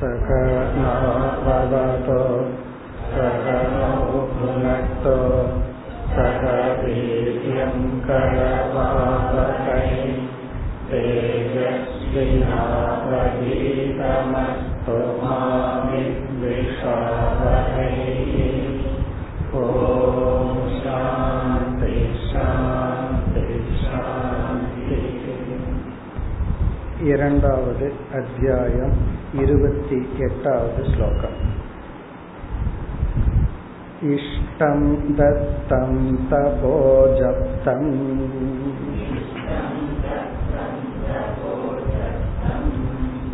सकनाववतो सकनो भुनक्तो सह वीर्यं करवावहै तेजस्विनावधीतमस्तु मा विद्विषावहै ॐ शान्ति शान्ति शान्ति இரண்டாவது அத்தியாயம் இருபத்தி எட்டாவது ஸ்லோகம் इष्टं दत्तं तपोजप्तम्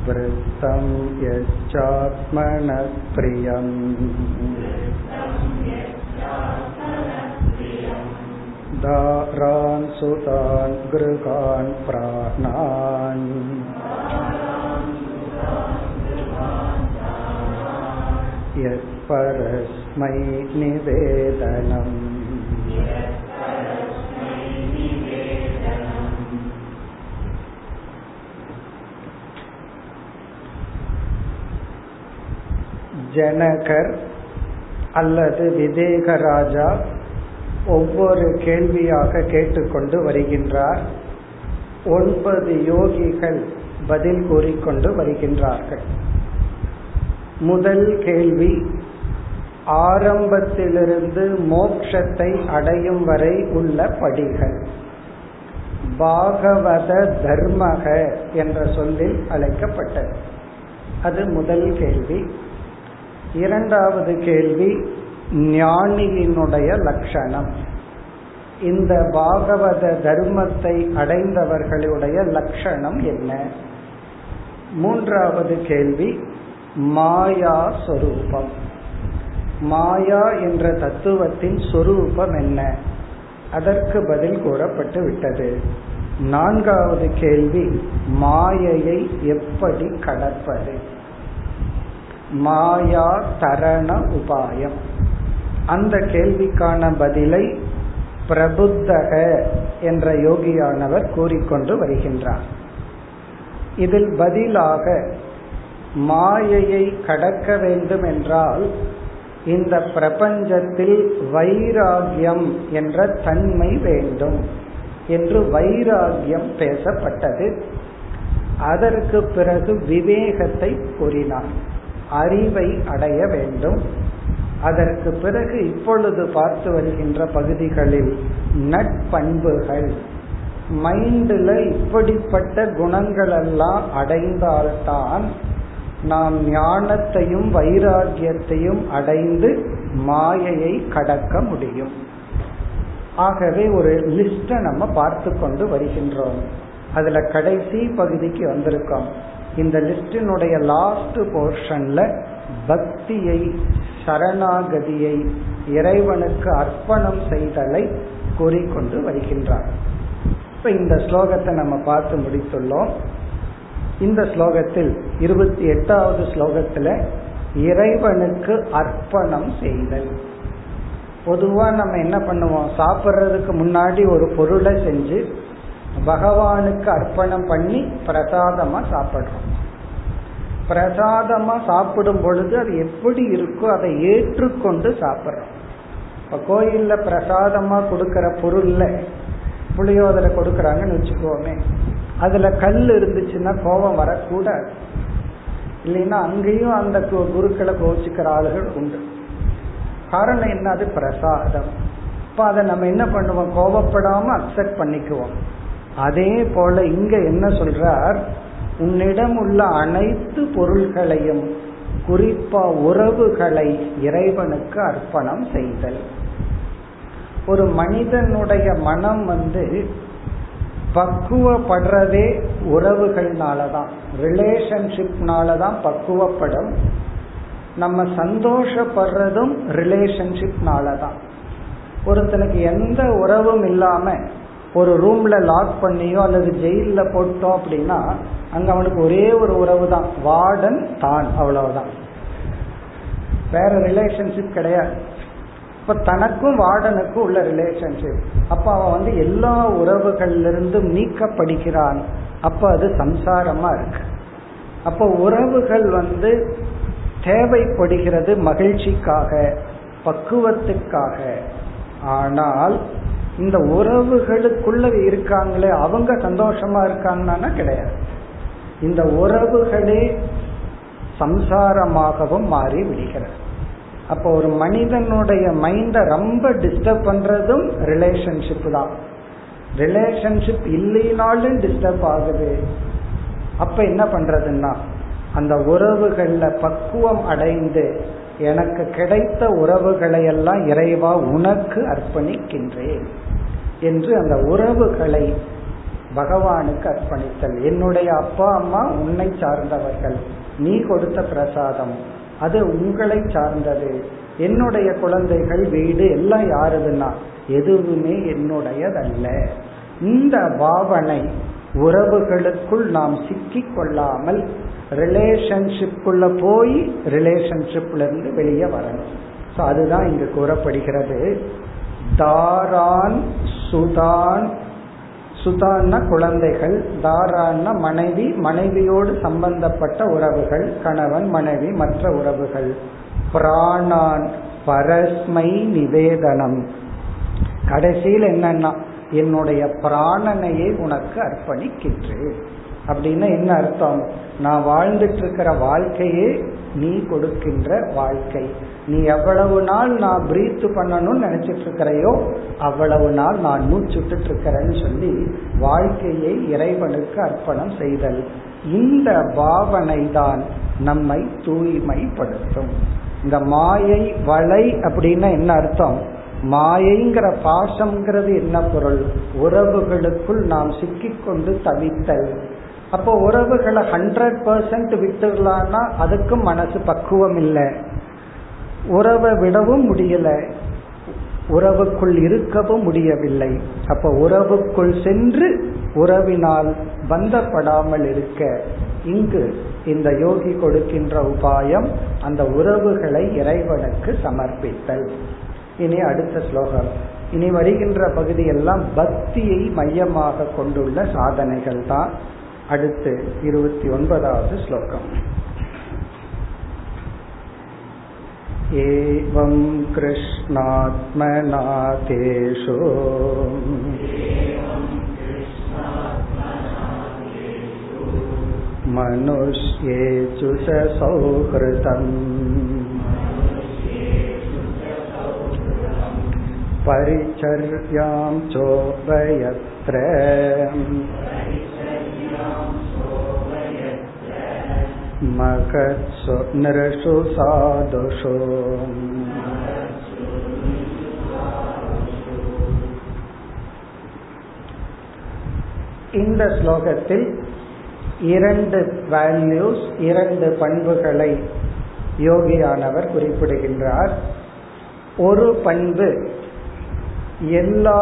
वृत्तं यच्चात्मनः प्रियम् दारान् सुतान् गृहान् प्राणान् यत्परस्मै निवेदनम् ஜனகர் அல்லது விதேகராஜா ஒவ்வொரு கேள்வியாக கேட்டுக்கொண்டு வருகின்றார் ஒன்பது யோகிகள் பதில் கூறிக்கொண்டு வருகின்றார்கள் முதல் கேள்வி ஆரம்பத்திலிருந்து மோக்ஷத்தை அடையும் வரை உள்ள படிகள். பாகவத தர்மக என்ற சொல்லில் அழைக்கப்பட்டது. அது முதல் கேள்வி. இரண்டாவது கேள்வி ஞானியினுடைய லட்சணம். இந்த பாகவத தர்மத்தை அடைந்தவர்களுடைய லட்சணம் என்ன? மூன்றாவது கேள்வி மாயா சொரூபம் மாயா என்ற தத்துவத்தின் சொரூபம் என்ன? அதற்கு பதில் கூறப்பட்டு விட்டது. நான்காவது கேள்வி மாயையை எப்படி கடப்பது? மாயா தரண உபாயம். அந்த கேள்விக்கான பதிலை பிரபுத்தக என்ற யோகியானவர் கூறிக்கொண்டு வருகின்றார். இதில் பதிலாக மாயையை கடக்க வேண்டும் என்றால் இந்த பிரபஞ்சத்தில் வைராகியம் என்ற தன்மை வேண்டும் என்று வைராகியம் பேசப்பட்டது. அதற்கு பிறகு விவேகத்தை கூறினார். அறிவை அடைய வேண்டும். அதற்கு பிறகு இப்பொழுது பார்த்து வருகின்ற பகுதிகளில் நட்பண்புகள். மைண்டில் இப்படிப்பட்ட குணங்கள் எல்லாம் அடைந்தால்தான் நாம் ஞானத்தையும் வைராகியத்தையும் அடைந்து மாயையை கடக்க முடியும். ஆகவே ஒரு லிஸ்ட நம்ம பார்த்து கொண்டு வருகின்றோம். அதுல கடைசி பகுதிக்கு வந்திருக்கோம். இந்த லிஸ்டினுடைய லாஸ்ட் போர்ஷன்ல பக்தியை சரணாகதியை இறைவனுக்கு அர்ப்பணம் செய்தலை கூறிக்கொண்டு வருகின்றார். இப்ப இந்த ஸ்லோகத்தை நம்ம பார்த்து முடித்துள்ளோம். இந்த ஸ்லோகத்தில் இருபத்தி எட்டாவது ஸ்லோகத்துல இறைவனுக்கு அர்ப்பணம் செய்தல். பொதுவா நம்ம என்ன பண்ணுவோம்? சாப்பிட்றதுக்கு முன்னாடி ஒரு பொருளை செஞ்சு பகவானுக்கு அர்ப்பணம் பண்ணி பிரசாதமா சாப்பிடுறோம். பிரசாதமா சாப்பிடும் பொழுது அது எப்படி இருக்கோ அதை ஏற்றுக்கொண்டு சாப்பிட்றோம். இப்ப கோயில்ல பிரசாதமா கொடுக்கற பொருள்ல புளியோதரை கொடுக்கறாங்கன்னு வச்சுக்கோமே. அதுல கல் இருந்துச்சுன்னா கோபம் வரக்கூடாது. இல்லைன்னா அங்கேயும் அந்த குருக்களை கோவிச்சுக்கிற ஆளுகள் உண்டு. காரணம் என்ன? அது பிரசாதம். இப்ப அதை நம்ம என்ன பண்ணுவோம்? கோபப்படாம அக்செப்ட் பண்ணிக்குவோம். அதே போல இங்க என்ன சொல்றார்? உன்னிடம் உள்ள அனைத்து பொருள்களையும் குறிப்பா உறவுகளை இறைவனுக்கு அர்ப்பணம் செய்தல். ஒரு மனிதனுடைய மனம் வந்து பக்குவப்படுறதே உறவுகள்னாலதான் ரிலேஷன்ஷிப்னாலதான் பக்குவப்படும். நம்ம சந்தோஷப்படுறதும் ரிலேஷன்ஷிப்னாலதான் ஒருத்தனுக்கு எந்த உறவும் இல்லாம ஒரு ரூம்ல லாக் பண்ணியோ அல்லது ஜெயில போட்டோம் அப்படின்னா அங்க அவனுக்கு ஒரே ஒரு உறவு தான் வார்டன் தான் அவ்வளவுதான். வேற ரிலேஷன்ஷிப் கிடையாது. இப்ப தனக்கும் வார்டனுக்கும் உள்ள ரிலேஷன்ஷிப் அப்ப அவன் வந்து எல்லா உறவுகள்ல இருந்தும் நீக்கப்படுகிறான். அப்ப அது சம்சாரமா இருக்கு. அப்போ உறவுகள் வந்து தேவைப்படுகிறது மகிழ்ச்சிக்காக பக்குவத்துக்காக. ஆனால் இந்த உறவுகளுக்குள்ள இருக்காங்களே அவங்க சந்தோஷமா இருக்காங்கன்னா கிடையாது. இந்த உறவுகளே சம்சாரமாகவும் மாறி விடுகிறது. அப்போ ஒரு மனிதனுடைய மைண்ட ரொம்ப டிஸ்டர்ப் பண்றதும் ரிலேஷன்ஷிப் தான். ரிலேஷன்ஷிப் இல்லைனாலும் டிஸ்டர்ப் ஆகுது. அப்ப என்ன பண்றதுன்னா அந்த உறவுகள்ல பக்குவம் அடைந்து எனக்கு கிடைத்த உறவுகளை எல்லாம் இறைவா உனக்கு அர்ப்பணிக்கின்றேன் என்று அந்த உறவுகளை பகவானுக்கு அர்ப்பணித்தல். என்னுடைய அப்பா அம்மா உன்னை சார்ந்தவர்கள். நீ கொடுத்த பிரசாதம். அது உங்களை சார்ந்தது. என்னுடைய குழந்தைகள் வீடு எல்லாம் யாருதுன்னா எதுவுமே என்னுடையதல்ல. இந்த பாவனை உறவுகளுக்குள் நாம் சிக்கி கொள்ளாமல் ரிலேஷன்ஷிப்புள்ள போய் ரிலேஷன்ஷிப்ல இருந்து வெளியே வரணும். ஸோ அதுதான் இங்கு கூறப்படுகிறது. தாரான் சுதான் சுதான்னா குழந்தைகள் தாரான்னா மனைவி மனைவியோடு சம்பந்தப்பட்ட உறவுகள் கணவன் மனைவி மற்ற உறவுகள். பிராணான் பரஸ்மை நிவேதனம். கடைசியில் என்னன்னா என்னுடைய பிராணனையே உனக்கு அர்ப்பணிக்கின்றேன். அப்படின்னு என்ன அர்த்தம்? நான் வாழ்ந்துட்டு இருக்கிற வாழ்க்கையே நீ கொடுக்கின்ற வாழ்க்கை. நீ எவ்வளவு நாள் நான் பிரீத் பண்ணணும்னு நினைச்சிட்டு இருக்கிறையோ அவ்வளவு நாள் நான் மூச்சுட்டு இருக்கிறேன்னு சொல்லி வாழ்க்கையை இறைவனுக்கு அர்ப்பணம் செய்தல். இந்த பாவனை தான் நம்மை தூய்மைப்படுத்தும். இந்த மாயை வலை அப்படின்னா என்ன அர்த்தம்? மாயைங்கிற பாசம்ங்கிறது என்ன பொருள்? உறவுகளுக்குள் நாம் சிக்கிக்கொண்டு தவித்தல். அப்போ உறவுகளை ஹண்ட்ரட் பர்சன்ட் விட்டுடலாம்னா அதுக்கும் மனசு பக்குவம் இல்லை உறவை விடவும் முடியல. உறவுக்குள் இருக்கவும் முடியவில்லை. அப்ப உறவுக்குள் சென்று உறவினால் பந்தப்படாமல் இருக்க இங்கு இந்த யோகி கொடுக்கின்ற உபாயம் அந்த உறவுகளை இறைவனுக்கு சமர்ப்பித்தல். இனி அடுத்த ஸ்லோகம். இனி வருகின்ற பகுதியெல்லாம் பக்தியை மையமாக கொண்டுள்ள சாதனைகள் தான் அடுத்து இருபத்தி ஒன்பதாவது ஸ்லோகம் एवं कृष्णात्मनाथेषु मनुष्येषु च सौहृदम् परिचर्यां चोभयत्र महत्सु नृषु साधुषु இந்த ஸ்லோகத்தில் இரண்டு வேல்யூஸ் இரண்டு பண்புகளை யோகியானவர் குறிப்பிடுகின்றார் ஒரு பண்பு எல்லா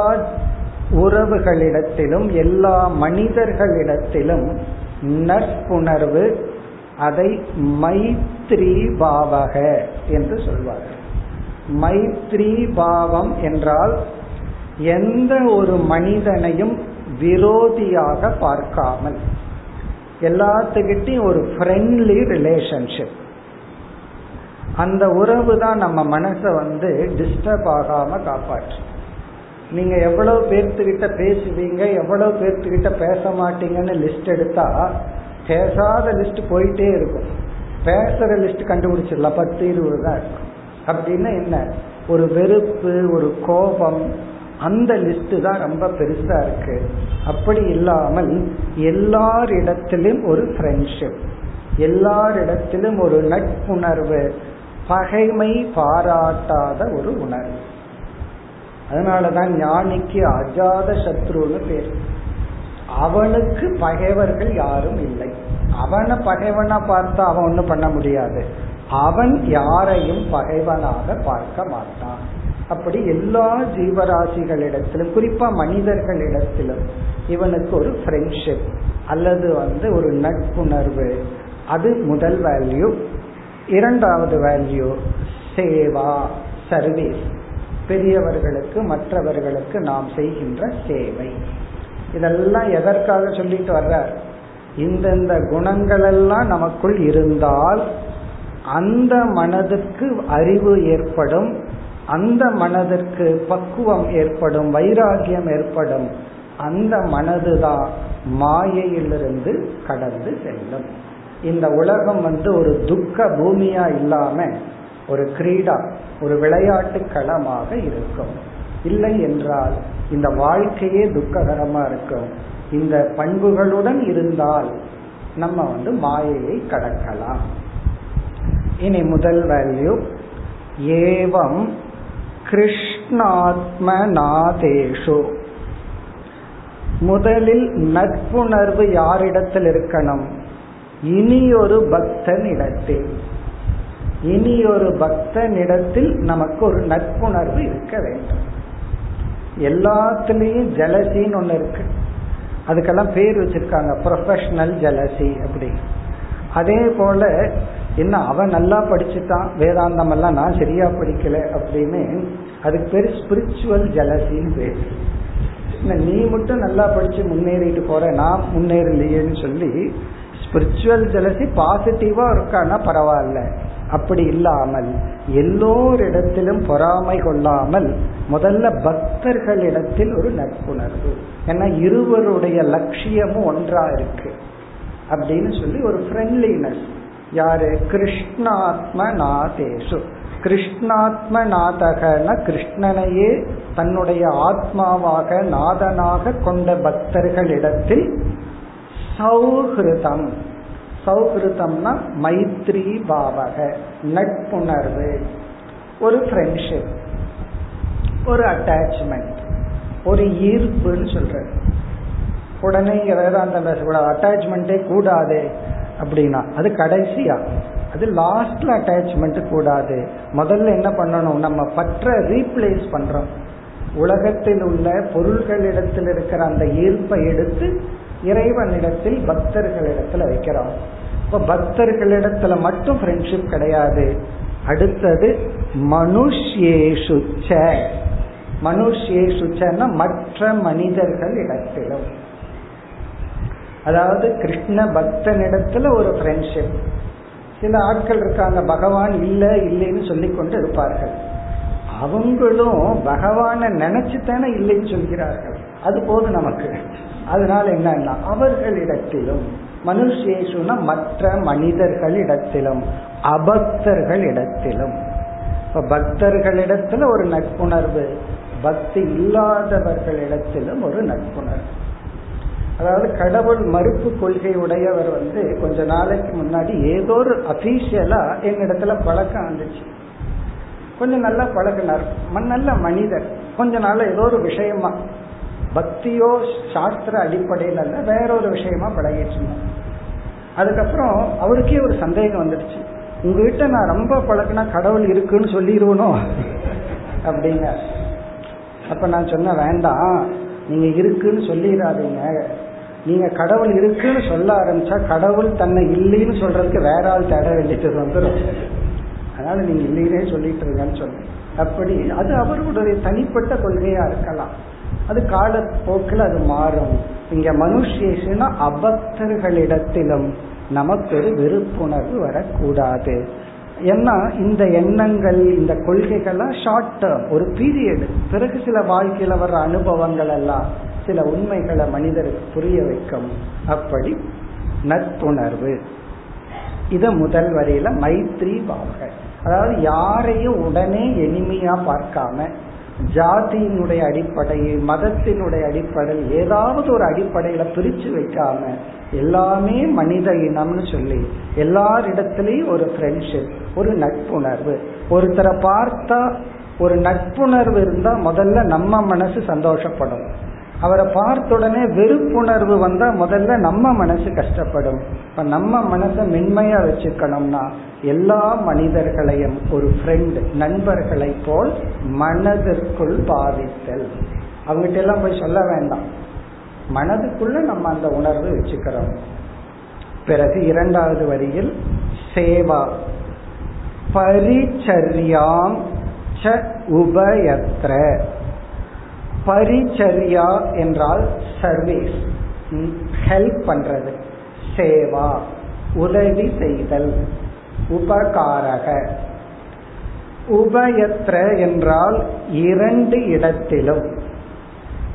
உறவுகளிடத்திலும் எல்லா மனிதர்களிடத்திலும் நற்புணர்வு அதை மைத்ரி பாவக என்று சொல்வார்கள். மைத்ரி பாவம் என்றால் எந்த ஒரு மனிதனையும் விரோதியாக பார்க்காமல் எல்லாத்துக்கிட்டையும் ஒரு ஃப்ரெண்ட்லி ரிலேஷன்ஷிப் அந்த உறவு தான் நம்ம மனசை வந்து டிஸ்டர்ப் ஆகாம காப்பாற்று நீங்க எவ்வளவு பேர்த்துக்கிட்ட பேசுவீங்க எவ்வளவு பேர்த்துக்கிட்ட பேச மாட்டீங்கன்னு லிஸ்ட் எடுத்தா பேசாத லிஸ்ட் போயிட்டே இருக்கும். பேசுற லிஸ்ட் கண்டுபிடிச்சிடலாம். பத்து இருபது தான் இருக்கும். அப்படின்னா என்ன? ஒரு வெறுப்பு ஒரு கோபம் அந்த லிஸ்ட் தான் ரொம்ப பெருசா இருக்கு. அப்படி இல்லாமல் எல்லாரிடத்திலும் ஒரு ஃப்ரெண்ட்ஷிப் எல்லாரிடத்திலும் ஒரு நட்புணர்வு பகைமை பாராட்டாத ஒரு உணர்வு. அதனாலதான் ஞானிக்கு அஜாத சத்ருன்னு பேர். அவனுக்கு பகைவர்கள் யாரும் இல்லை. அவனை பகைவனா பார்த்தா அவன் ஒன்றும் பண்ண முடியாது. அவன் யாரையும் பகைவனாக பார்க்க மாட்டான். அப்படி எல்லா ஜீவராசிகளிடத்திலும் குறிப்பா மனிதர்களிடத்திலும் இவனுக்கு ஒரு ஃப்ரெண்ட்ஷிப் அல்லது வந்து ஒரு நட்புணர்வு. அது முதல் வேல்யூ இரண்டாவது வேல்யூ சேவா சர்வீஸ் பெரியவர்களுக்கு மற்றவர்களுக்கு நாம் செய்கின்ற சேவை. இதெல்லாம் எதற்காக சொல்லிட்டு வர்றார்? இந்தந்த குணங்கள் எல்லாம் நமக்குள் இருந்தால் அந்த மனதுக்கு அறிவு ஏற்படும் அந்த மனதிற்கு பக்குவம் ஏற்படும் வைராகியம் ஏற்படும் அந்த மனதுதான் மாயையிலிருந்து கடந்து செல்லும். இந்த உலகம் வந்து ஒரு துக்க பூமியா இல்லாம ஒரு கிரீடா ஒரு விளையாட்டு களமாக இருக்கும். இல்லை என்றால் இந்த வாழ்க்கையே துக்ககரமா இருக்கும். இந்த பண்புகளுடன் இருந்தால் நம்ம வந்து மாயையை கடக்கலாம். இனி முதல் வேல்யூ ஏவம் கிருஷ்ணாத்மநாதேஷு. முதலில் நட்புணர்வு யாரிடத்தில் இருக்கணும்? இனியொரு பக்தன் இடத்தில் இனியொரு பக்தனிடத்தில் நமக்கு ஒரு நட்புணர்வு இருக்க வேண்டும். எல்லாத்துலேயும் ஜலசின்னு ஒன்று இருக்கு. அதுக்கெல்லாம் பேர் வச்சிருக்காங்க ப்ரொஃபஷனல் ஜலசி அப்படி. அதே போல என்ன அவன் நல்லா படிச்சுட்டான் வேதாந்தம் எல்லாம் நான் சரியா படிக்கல அப்படின்னு அதுக்கு பேர் ஸ்பிரிச்சுவல் ஜலசின்னு பேர். நீ மட்டும் நல்லா படிச்சு முன்னேறிட்டு போற நான் முன்னேறலையேன்னு சொல்லி ஸ்பிரிச்சுவல் ஜலசி பாசிட்டிவா இருக்கான்னா பரவாயில்ல. அப்படி இல்லாமல் எல்லோரிடத்திலும் பொறாமை கொள்ளாமல் முதல்ல பக்தர்களிடத்தில் ஒரு நட்புணர்வு. ஏன்னா இருவருடைய லட்சியமும் ஒன்றா இருக்கு அப்படின்னு சொல்லி ஒரு ஃப்ரெண்ட்லினஸ் யாரு? கிருஷ்ணாத்ம நாதேஷு கிருஷ்ணாத்ம நாதகன கிருஷ்ணனையே தன்னுடைய ஆத்மாவாக நாதனாக கொண்ட பக்தர்களிடத்தில் சௌஹிருதம். சௌஹிருதம்னா மைத்ரி பாவக நட்புணர்வு ஒரு ஃப்ரெண்ட்ஷிப் ஒரு அட்டாச்மெண்ட் ஒரு ஈர்ப்புன்னு சொல்றது உடனே வேதாந்தம் பேசக்கூடாது அட்டாச்மெண்ட்டே கூடாது. அப்படின்னா அது கடைசியா. அது லாஸ்ட்ல அட்டாச்மெண்ட் கூடாது. முதல்ல என்ன பண்ணணும்? நம்ம பற்ற ரீப்ளேஸ் பண்றோம். உலகத்தில் உள்ள பொருள்களிடத்தில் இருக்கிற அந்த ஈர்ப்பை எடுத்து இறைவனிடத்தில் பக்தர்களிடத்துல வைக்கிறோம். இப்ப பக்தர்களிடத்துல மட்டும் ஃப்ரெண்ட்ஷிப் கிடையாது. அடுத்தது மனுஷேஷுச்ச மனுஷேஷுச்சன்னா மற்ற மனிதர்கள் இடத்திலும். அதாவது கிருஷ்ண பக்தனிடத்துல ஒரு ஃப்ரெண்ட்ஷிப் சில ஆட்கள் இருக்காங்க பகவான் இல்ல இல்லைன்னு சொல்லி கொண்டு இருப்பார்கள். அவங்களும் பகவான நினைச்சுத்தானே இல்லைன்னு சொல்கிறார்கள். அது போதும் நமக்கு. அதனால என்னன்னா அவர்களிடத்திலும் மனுஷேஷுனா மற்ற மனிதர்களிடத்திலும் அபக்தர்களிடத்திலும். இப்ப பக்தர்களிடத்துல ஒரு நட்புணர்வு பக்தி இல்லாதவர்களிடத்திலும் ஒரு நட்புணர்வு. அதாவது கடவுள் மறுப்பு கொள்கை உடையவர் வந்து கொஞ்ச நாளைக்கு முன்னாடி ஏதோ ஒரு அபிஷியலா என்னிடத்துல பழக்கம் வந்துச்சு. கொஞ்சம் நல்லா பழகினார். நல்ல மனிதர். கொஞ்ச நாள் ஏதோ ஒரு விஷயமா. பக்தியோ சாஸ்திர அடிப்படையில் அல்ல வேற ஒரு விஷயமா பழகிட்டு இருந்தார் அதுக்கப்புறம் அவருக்கே ஒரு சந்தேகம் வந்துடுச்சு. உங்ககிட்ட நான் ரொம்ப பழகினா கடவுள் இருக்குன்னு சொல்லிடுவனோ அப்படிங்க அப்ப நான் சொன்ன வேண்டாம் நீங்க இருக்குன்னு சொல்லிடாதீங்க நீங்க கடவுள் இருக்குன்னு சொல்ல ஆரம்பிச்சா கடவுள் தன்னை இல்லைன்னு சொல்றதுக்கு வேற ஆள் தேட வேண்டியது வந்துடும் அதனால நீங்க இல்லைன்னே சொல்லிட்டு இருக்கேன்னு சொன்னேன். அப்படி அது அவர்களுடைய தனிப்பட்ட கொள்கையா இருக்கலாம். அது காலப்போக்கில் அது மாறும். இங்க மனுஷேஷனா அபக்தர்களிடத்திலும் நமக்கு ஒரு வெறுப்புணர்வு வரக்கூடாது. ஏன்னா இந்த எண்ணங்கள் இந்த கொள்கைகள்லாம் ஷார்ட் டேர்ம் ஒரு பீரியட் பிறகு சில வாழ்க்கையில வர்ற அனுபவங்கள் எல்லாம் சில உண்மைகளை மனிதருக்கு புரிய வைக்கும். அப்படி நட்புணர்வு. இத முதல் வரையில மைத்ரி பாவகர். அதாவது யாரையும் உடனே எளிமையா பார்க்காம ஜாதியினுடைய அடிப்படையில் மதத்தினுடைய அடிப்படையில் ஏதாவது ஒரு அடிப்படையில பிரிச்சு வைக்காம எல்லாமே மனித இனம்னு சொல்லி எல்லாரிடத்திலையும் ஒரு ஃப்ரெண்ட்ஷிப் ஒரு நட்புணர்வு. ஒருத்தரை பார்த்தா ஒரு நட்புணர்வு இருந்தா முதல்ல நம்ம மனசு சந்தோஷப்படும். அவரை பார்த்த உடனே வெறுப்புணர்வு வந்தா முதல்ல நம்ம மனசு கஷ்டப்படும். இப்ப நம்ம மனசை மென்மையா வச்சுக்கணும்னா எல்லா மனிதர்களையும் ஒரு ஃப்ரெண்ட் நண்பர்களை போல் மனதிற்குள் பாதித்தல். அவங்ககிட்ட எல்லாம் போய் சொல்ல வேண்டாம். மனதுக்குள்ள நம்ம அந்த உணர்வு வச்சுக்கிறோம். பிறகு இரண்டாவது வரியில் சேவா. பரிச்சரியாம் ச உபயத்ர. பரிச்சரியா என்றால் சர்வீஸ் ஹெல்ப் பண்றது. சேவா உதவி செய்தல். உபகாரக. உபயத்ர என்றால் இரண்டு இடத்திலும்.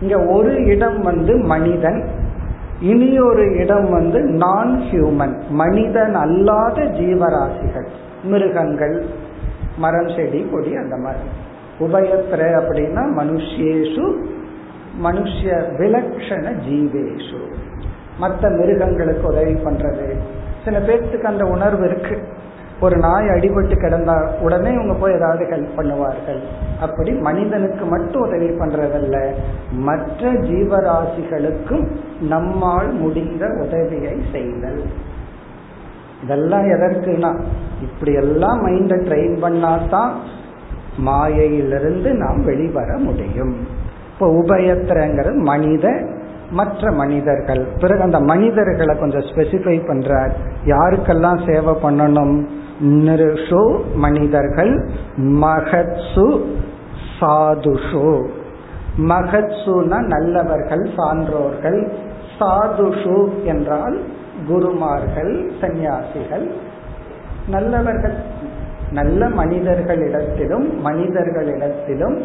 இங்க ஒரு இடம் வந்து மனிதன் இனி ஒரு இடம் வந்து நான் ஹியூமன் மனிதன் அல்லாத ஜீவராசிகள் மிருகங்கள் மரம் செடி கொடி அந்த மாதிரி. உபயத்திர அப்படின்னா மனுஷேஷு மனுஷ விலக்ஷண ஜீவேஷு. மற்ற மிருகங்களுக்கு உதவி பண்றது. சில பேர்த்துக்கு அந்த உணர்வு இருக்கு. ஒரு நாய் அடிபட்டு கிடந்தா உடனே இவங்க போய் ஏதாவது ஹெல்ப் பண்ணுவார்கள். அப்படி மனிதனுக்கு மட்டும் உதவி பண்றதல்ல மற்ற ஜீவராசிகளுக்கும் நம்மால் முடிந்த உதவியை செய்தல். இதெல்லாம் எதற்குனா இப்படி எல்லாம் மைண்டை ட்ரெயின் பண்ணாதான் மாயையிலிருந்து நாம் வெளிவர முடியும். இப்போ உபயத்திரங்கிறது மனித மற்ற மனிதர்கள். பிறகு அந்த மனிதர்களை கொஞ்சம் ஸ்பெசிஃபை பண்றார். யாருக்கெல்லாம் சேவை பண்ணணும்? நிருஷு மனிதர்கள் மகத்சு சாதுஷு. மகத்சுனா நல்லவர்கள் சான்றோர்கள். சாதுஷு என்றால் குருமார்கள் சந்நியாசிகள். நல்லவர்கள் நல்ல மனிதர்களிடத்திலும் மனிதர்களிடத்திலும்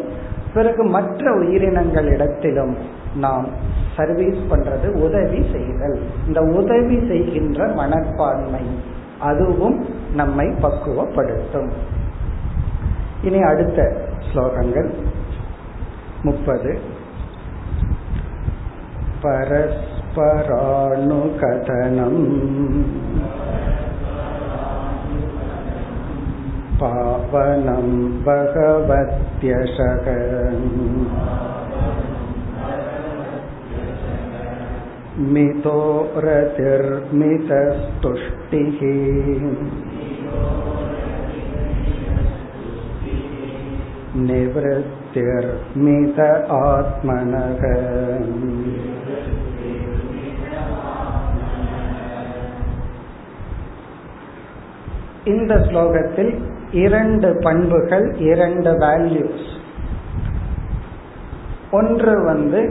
பிறகு மற்ற உயிரினங்களிடத்திலும் நாம் சர்வீஸ் பண்றது உதவி செய்தல். இந்த உதவி செய்கின்ற மனப்பான்மை. அதுவும் நம்மை பக்குவப்படுத்தும் இனி அடுத்த ஸ்லோகங்கள் முப்பது பரஸ்பராணுகதனம் पावनं भगवत्यशक मितो रतिर्मितस्तुष्टिः निवृत्तिर्मित आत्मनः இந்த ஸ்லோகத்தில் இரண்டு பண்புகள் இரண்டு வேல்யூஸ் ஒன்று வந்து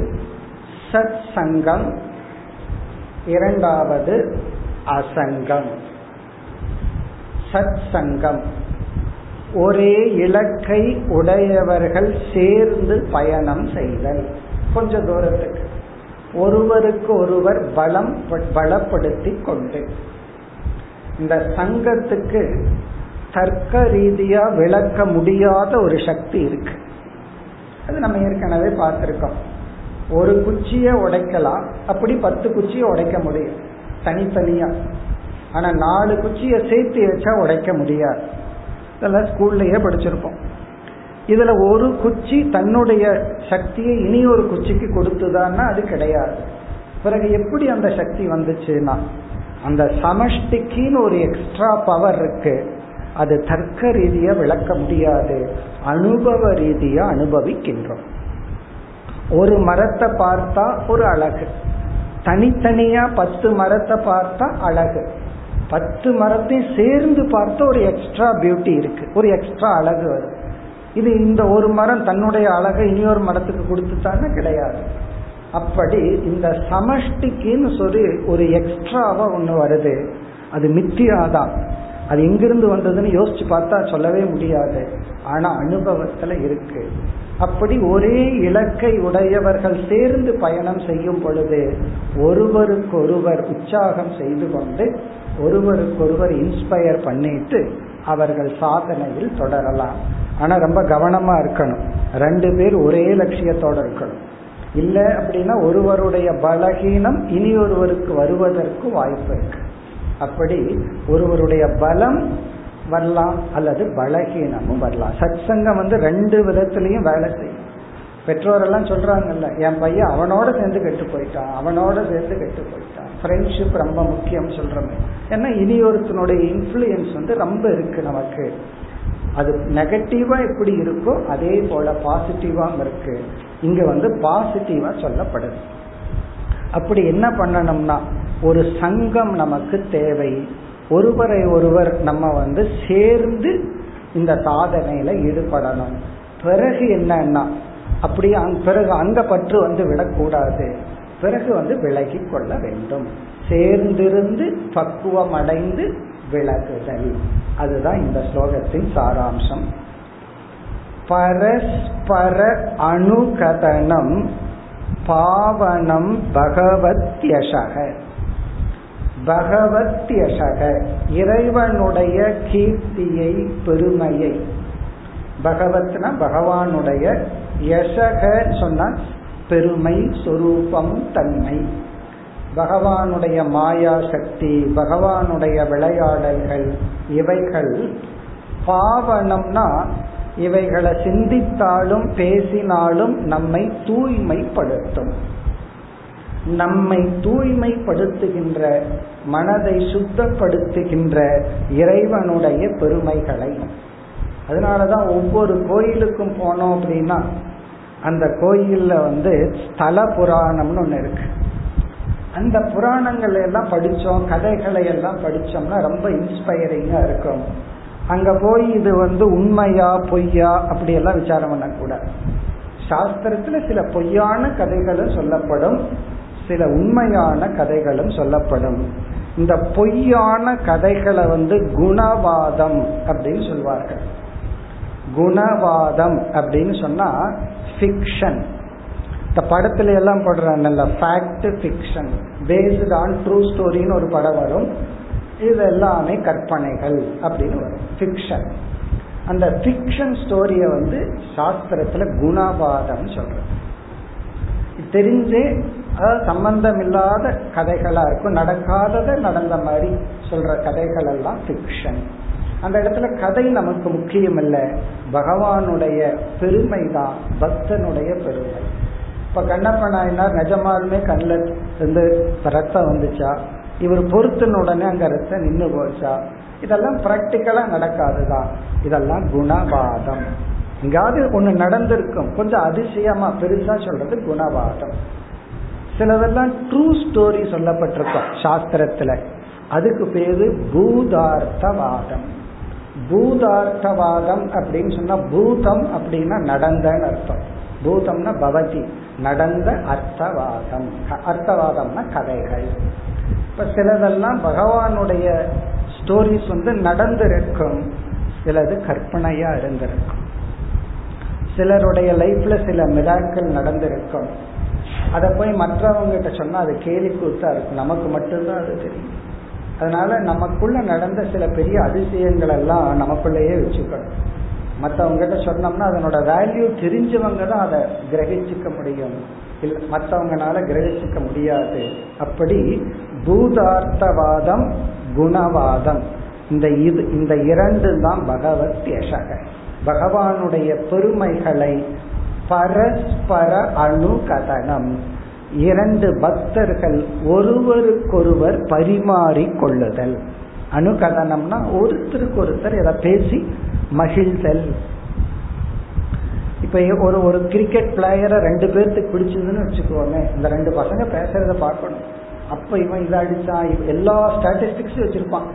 சத் சங்கம் இரண்டாவது அசங்கம். சத் சங்கம் ஒரே இலக்கை உடையவர்கள் சேர்ந்து பயணம் செய்தல். கொஞ்ச தூரத்துக்கு. ஒருவருக்கு ஒருவர் பலம் பலப்படுத்தி கொண்டு. இந்த சங்கத்துக்கு தர்க்க ரீதியா விளக்க முடியாத ஒரு சக்தி இருக்கு. அது நம்ம ஏற்கனவே பார்த்திருக்கோம். ஒரு குச்சியை உடைக்கலாம். அப்படி பத்து குச்சியை உடைக்க முடியும். தனித்தனியா. ஆனா நாலு குச்சியை சேர்த்து வச்சா உடைக்க முடியாது. இதெல்லாம் ஸ்கூல்லயே படிச்சிருப்போம். இதுல ஒரு குச்சி தன்னுடைய சக்தியை இனி ஒரு குச்சிக்கு கொடுத்துதான்னா அது கிடையாது. பிறகு எப்படி அந்த சக்தி வந்துச்சுன்னா அந்த சமஷ்டிக்குன்னு ஒரு எக்ஸ்ட்ரா பவர் இருக்கு. அது தர்க்க ரீதியா விளக்க முடியாது. அனுபவ ரீதியா அனுபவிக்கின்றோம். ஒரு மரத்தை பார்த்தா ஒரு அழகு. தனித்தனியா பத்து மரத்தை பார்த்தா அழகு. பத்து மரத்தையும் சேர்ந்து பார்த்தா ஒரு எக்ஸ்ட்ரா பியூட்டி இருக்கு. ஒரு எக்ஸ்ட்ரா அழகு வரும் இது இந்த ஒரு மரம் தன்னுடைய அழகை இனியொரு மரத்துக்கு கொடுத்துட்டான்னு கிடையாது. அப்படி இந்த சமஷ்டிக்குன்னு சொல்லி ஒரு எக்ஸ்ட்ராவா ஒண்ணு வருது. அது மித்தியாதான். அது எங்கிருந்து வந்ததுன்னு யோசிச்சு பார்த்தா சொல்லவே முடியாது. ஆனா அனுபவத்துல இருக்கு. அப்படி ஒரே இலக்கை உடையவர்கள் சேர்ந்து பயணம் செய்யும் பொழுது ஒருவருக்கொருவர் உற்சாகம் செய்து கொண்டு ஒருவருக்கொருவர் இன்ஸ்பயர் பண்ணிட்டு அவர்கள் சாதனையில் தொடரலாம். ஆனா ரொம்ப கவனமா இருக்கணும். ரெண்டு பேர் ஒரே லட்சியத்தோட இருக்கணும். இல்ல அப்படின்னா ஒருவருடைய பலகீனம் இனி ஒருவருக்கு வருவதற்கு வாய்ப்பு இருக்கு. அப்படி ஒருவருடைய பலம் வரலாம் அல்லது பலகீனமும் வரலாம். சத் சங்கம் வந்து ரெண்டு விதத்திலையும் வேலை செய்யும். பெற்றோரெல்லாம் சொல்றாங்கல்ல என் பையன் அவனோட சேர்ந்து கெட்டு போயிட்டான் அவனோட சேர்ந்து கெட்டு போயிட்டான். ஃப்ரெண்ட்ஷிப் ரொம்ப முக்கியம் சொல்றமே. ஏன்னா இனி ஒருத்தனுடைய இன்ஃபுளுயன்ஸ் வந்து ரொம்ப இருக்கு நமக்கு. அது நெகட்டிவா எப்படி இருக்கோ அதே போல பாசிட்டிவாவும் இருக்கு. இங்க வந்து பாசிட்டிவா சொல்லப்படுது. அப்படி என்ன பண்ணணும்னா ஒரு சங்கம் நமக்கு தேவை. ஒருவரை ஒருவர் நம்ம வந்து சேர்ந்து இந்த சாதனையில ஈடுபடணும். பிறகு என்னன்னா அப்படி பிறகு அந்த பற்று வந்து விடக்கூடாது. பிறகு வந்து விலகி கொள்ள வேண்டும். சேர்ந்திருந்து பக்குவம் அடைந்து விலகுதல். அதுதான் இந்த ஸ்லோகத்தின் சாராம்சம். பரஸ்பர அணுகதனம் பாவனம் பகவத்யசக பகவத்யசக இறைவனுடைய கீர்த்தியை பெருமையை. பகவத்னா பகவானுடைய யசக சொன்ன பெருமை சொரூபம் தன்மை. பகவானுடைய மாயா சக்தி பகவானுடைய விளையாடல்கள் இவைகள் பாவனம்னா இவைகளை சிந்தித்தாலும் பேசினாலும் நம்மை தூய்மைப்படுத்தும். நம்மை தூய்மைப்படுத்துகின்ற மனதை சுத்தப்படுத்துகின்ற இறைவனுடைய பெருமைகளை. அதனாலதான் ஒவ்வொரு கோயிலுக்கும் போனோம் அப்படின்னா அந்த கோயில்ல வந்து ஸ்தல புராணம்னு ஒண்ணு இருக்கு. அந்த புராணங்கள் எல்லாம் படிச்சோம் கதைகளை எல்லாம் படிச்சோம்னா ரொம்ப இன்ஸ்பைரிங்கா இருக்கும். அங்க போய் இது வந்து உண்மையா பொய்யா அப்படி எல்லாம் விசாரம் பண்ணக்கூடாது. சாஸ்திரத்துல சில பொய்யான கதைகளும் சொல்லப்படும். சில உண்மையான கதைகளும் சொல்லப்படும். இந்த பொய்யான கதைகளை வந்து குணவாதம் அப்படின்னு சொல்வார்கள். குணவாதம் அப்படின்னு சொன்னா ஃபிக்ஷன் இந்த படத்துல எல்லாம் போடுறாங்கல்ல fact fiction based on true ஸ்டோரின்னு ஒரு படம் வரும். இது எல்லாமே கற்பனைகள் அப்படின்னு வரும். ஃபிக்ஷன் அந்த ஃபிக்ஷன் ஸ்டோரியை வந்து சாஸ்திரத்துல குணவாதம் சொல்றோம் தெரிஞ்சே அதாவது சம்பந்தம் இல்லாத கதைகளா இருக்கும். நடக்காதத நடந்த மாதிரி சொல்ற கதைகள் எல்லாம் ஃபிக்ஷன் அந்த இடத்துல கதை நமக்கு முக்கியம் இல்ல பகவானுடைய பெருமை தான் பக்தனுடைய பெருமை. இப்ப கண்ணப்ப நாயனார் நிஜமாலுமே கண்ணில் இருந்து ரத்தம் வந்துச்சா? இவர் பொருத்தின உடனே அங்க ரத்தம் நின்று போச்சா? இதெல்லாம் பிராக்டிக்கலா நடக்காதுதான். இதெல்லாம் குணவாதம் எங்காவது ஒண்ணு நடந்திருக்கும். கொஞ்சம் அதிசயமா பெருசா சொல்றது குணவாதம் சிலதெல்லாம் ட்ரூ ஸ்டோரி சொல்லப்பட்டிருக்கும் சாஸ்திரத்துல. அதுக்கு பேரு பூதார்த்தவாதம். பூதார்த்தவாதம் அப்படின்னு சொன்னா பூதம் அப்படின்னா நடந்தன்னு அர்த்தம். பூதம்னா பவதி நடந்த அர்த்தவாதம். அர்த்தவாதம்னா கதைகள். இப்ப சிலதெல்லாம் பகவானுடைய ஸ்டோரிஸ் வந்து நடந்திருக்கும். சிலது கற்பனையா இருந்திருக்கும். சிலருடைய லைஃப்ல சில மிராக்கள் நடந்திருக்கும். அதை போய் மற்றவங்க கிட்ட சொன்னா அது கேலி கூத்தா இருக்கும். நமக்கு மட்டும்தான் அது தெரியும். அதனால நமக்குள்ள நடந்த சில பெரிய அதிசயங்கள் எல்லாம் நமக்குள்ளேயே வச்சுக்கணும். மற்றவங்ககிட்ட சொன்னோம்னா அதனோட வேல்யூ தெரிஞ்சவங்க தான் அதை கிரகிச்சுக்க முடியும். இல்லை மற்றவங்கனால கிரகிச்சுக்க முடியாது. அப்படி பூதார்த்தவாதம் குணவாதம். இந்த இது இந்த இரண்டு தான் பகவத் யசக பகவானுடைய பெருமைகளை பரஸ்பர அணுகதனம். இரண்டு பக்தர்கள் ஒருவருக்கொருவர் பரிமாறி கொள்ளுதல். அணுகதனம்னா ஒருத்தருக்கு ஒருத்தர் இதை பேசி மகிழ்தல். இப்ப ஒரு ஒரு கிரிக்கெட் பிளேயரை ரெண்டு பேர்த்துக்கு பிடிச்சதுன்னு வச்சுக்கோங்க இந்த ரெண்டு பசங்க பேசுறத பார்க்கணும். அப்ப இவன் இதை அடிச்சான் எல்லா ஸ்டாட்டிஸ்டிக்ஸும் வச்சிருப்பான்.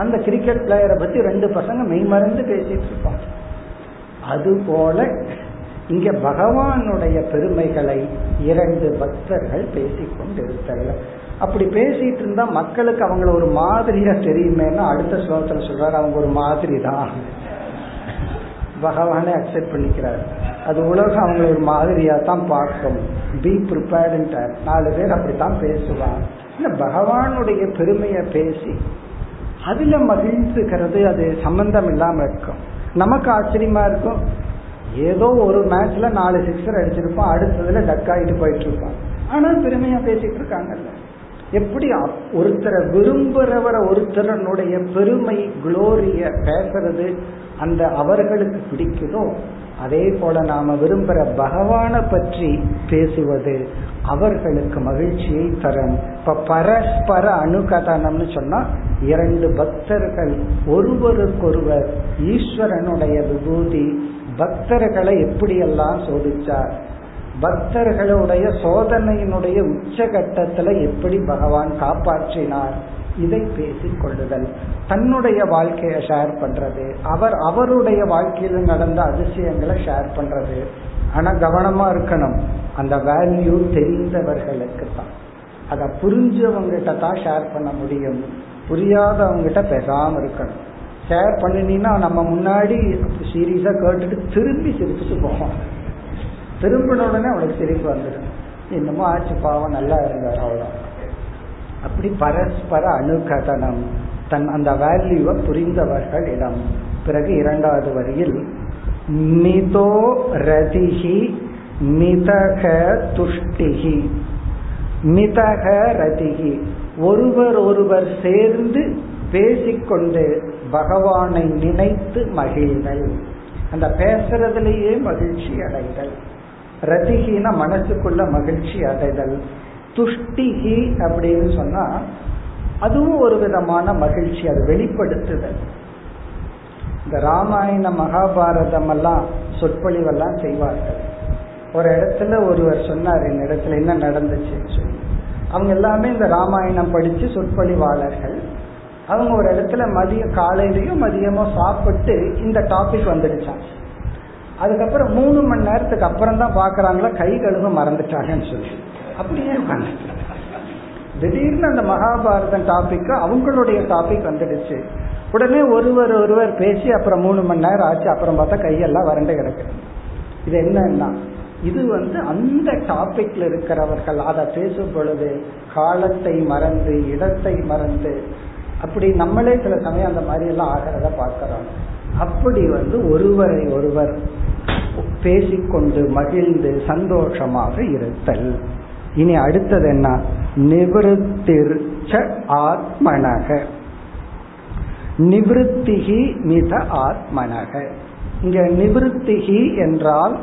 அந்த கிரிக்கெட் பிளேயரை பத்தி ரெண்டு பசங்க மெய்மறந்து பேசிட்டு இருப்பான் அது போல இங்க பகவானுடைய பெருமைகளை இரண்டு பக்தர்கள் பேசிக்கொண்டிருத்தல் அப்படி பேசிட்டு இருந்தா மக்களுக்கு அவங்கள ஒரு மாதிரியா தெரியுமேனா அடுத்த ஸ்லோகத்துல சொல்றாரு அவங்க ஒரு மாதிரி தான் பகவானே அக்செப்ட் பண்ணிக்கிறார். அது உலகம் அவங்கள ஒரு மாதிரியா தான் பார்க்கும் பி ப்ரிப்பேர்டுன்ட்டார் நாலு பேர் அப்படித்தான் பேசுவான் இல்ல பகவானுடைய பெருமையை பேசி அதுல மகிழ்ந்துக்கிறது அது சம்பந்தம் இல்லாம இருக்கும். நமக்கு ஆச்சரியமா இருக்கும். ஏதோ ஒரு மேட்ச்ல நாலு சிக்ஸர் அடிச்சிருப்பான் அடுத்ததுல டக் ஆகிட்டு போயிட்டு இருப்பான் ஆனா பெருமையா பேசிட்டு இருக்காங்கல்ல எப்படி ஒருத்தரை விரும்புறவரை ஒருத்தரனுடைய பெருமை குளோரிய பேசுறது அந்த அவர்களுக்கு பிடிக்குதோ அதே போல நாம விரும்புற பகவானை பற்றி பேசுவது அவர்களுக்கு மகிழ்ச்சியை தரும். இப்ப பரஸ்பர அணுகதனம்னு சொன்னா இரண்டு பக்தர்கள் ஒருவருக்கொருவர் ஈஸ்வரனுடைய விபூதி பக்தர்களை எப்படியெல்லாம் சோதிச்சார் பக்தர்களுடைய சோதனையினுடைய உச்சகட்டத்துல எப்படி பகவான் காப்பாற்றினார்? இதை பேசிக் கொள்ளுதல். தன்னுடைய வாழ்க்கையை ஷேர் பண்றது. அவர் அவருடைய வாழ்க்கையில நடந்த அதிசயங்களை ஷேர் பண்றது. ஆனா கவனமா இருக்கணும். அந்த வேல்யூ தெரிந்தவர்களுக்கு தான் அதை புரிஞ்சவங்கிட்ட தான் ஷேர் பண்ண முடியும். புரியாதவங்கிட்ட பேசாம இருக்கணும். ஷேர் பண்ணினீங்கன்னா நம்ம முன்னாடி சீரியஸா கேட்டுட்டு திரும்பி சிரிச்சுட்டு போவோம். திரும்பின உடனே அவளுக்கு சிரிப்பு வந்துடும். என்னமோ ஆச்சு பாவம் நல்லா இருந்தார் அவ்வளோ அப்படி பரஸ்பர அணுகதனம். தன் அந்த வேல்யூவை புரிந்தவர்கள் இடம். பிறகு இரண்டாவது வரியில் மிதோ ரதிகி மிதக துஷ்டிகி மிதக ரதிகி ஒருவர் ஒருவர் சேர்ந்து பேசிக்கொண்டு பகவானை நினைத்து மகிழ்தல். அந்த பேசுறதுலேயே மகிழ்ச்சி அடைதல். ரதிகின மனசுக்குள்ள மகிழ்ச்சி அடைதல். துஷ்டிகி அப்படின்னு சொன்னா அதுவும் ஒரு விதமான மகிழ்ச்சி அது வெளிப்படுத்துதல். இந்த ராமாயண மகாபாரதம் எல்லாம் சொற்பொழிவெல்லாம் செய்வார்கள். ஒரு இடத்துல ஒருவர் சொன்னார் இந்த இடத்துல என்ன நடந்துச்சு சொல்லி. அவங்க எல்லாமே இந்த ராமாயணம் படிச்சு சொற்பொழிவாளர்கள். அவங்க ஒரு இடத்துல மதியம் காலையிலயும் மதியமோ சாப்பிட்டு இந்த டாபிக் வந்துடுச்சான் அதுக்கப்புறம் மூணு மணி நேரத்துக்கு அப்புறம் தான் பாக்குறாங்களா கை கழுவ மறந்துட்டாங்கன்னு சொல்லி. அப்படியே உட்காந்து திடீர்னு அந்த மகாபாரதம் டாபிக் அவங்களுடைய டாபிக் வந்துடுச்சு. உடனே ஒருவர் ஒருவர் பேசி அப்புறம் மூணு மணி நேரம் ஆச்சு. அப்புறம் பார்த்தா கையெல்லாம் வறண்டு கிடக்கு. இது என்னன்னா இது வந்து அந்த டாபிக்ல இருக்கிறவர்கள் அதை பேசும் பொழுது காலத்தை மறந்து இடத்தை மறந்து அப்படி நம்மளே சில சமயம் அந்த மாதிரி எல்லாம் ஆகிறத பார்க்கிறோம். அப்படி வந்து ஒருவரை ஒருவர் பேசிக்கொண்டு மகிழ்ந்து சந்தோஷமாக இருத்தல். இனி அடுத்தது என்ன? நிவத்திர்ச்ச ஆத்மனக. நிவத்திகி மித ஆத்மனக. இங்க நிவத்திகி என்றால்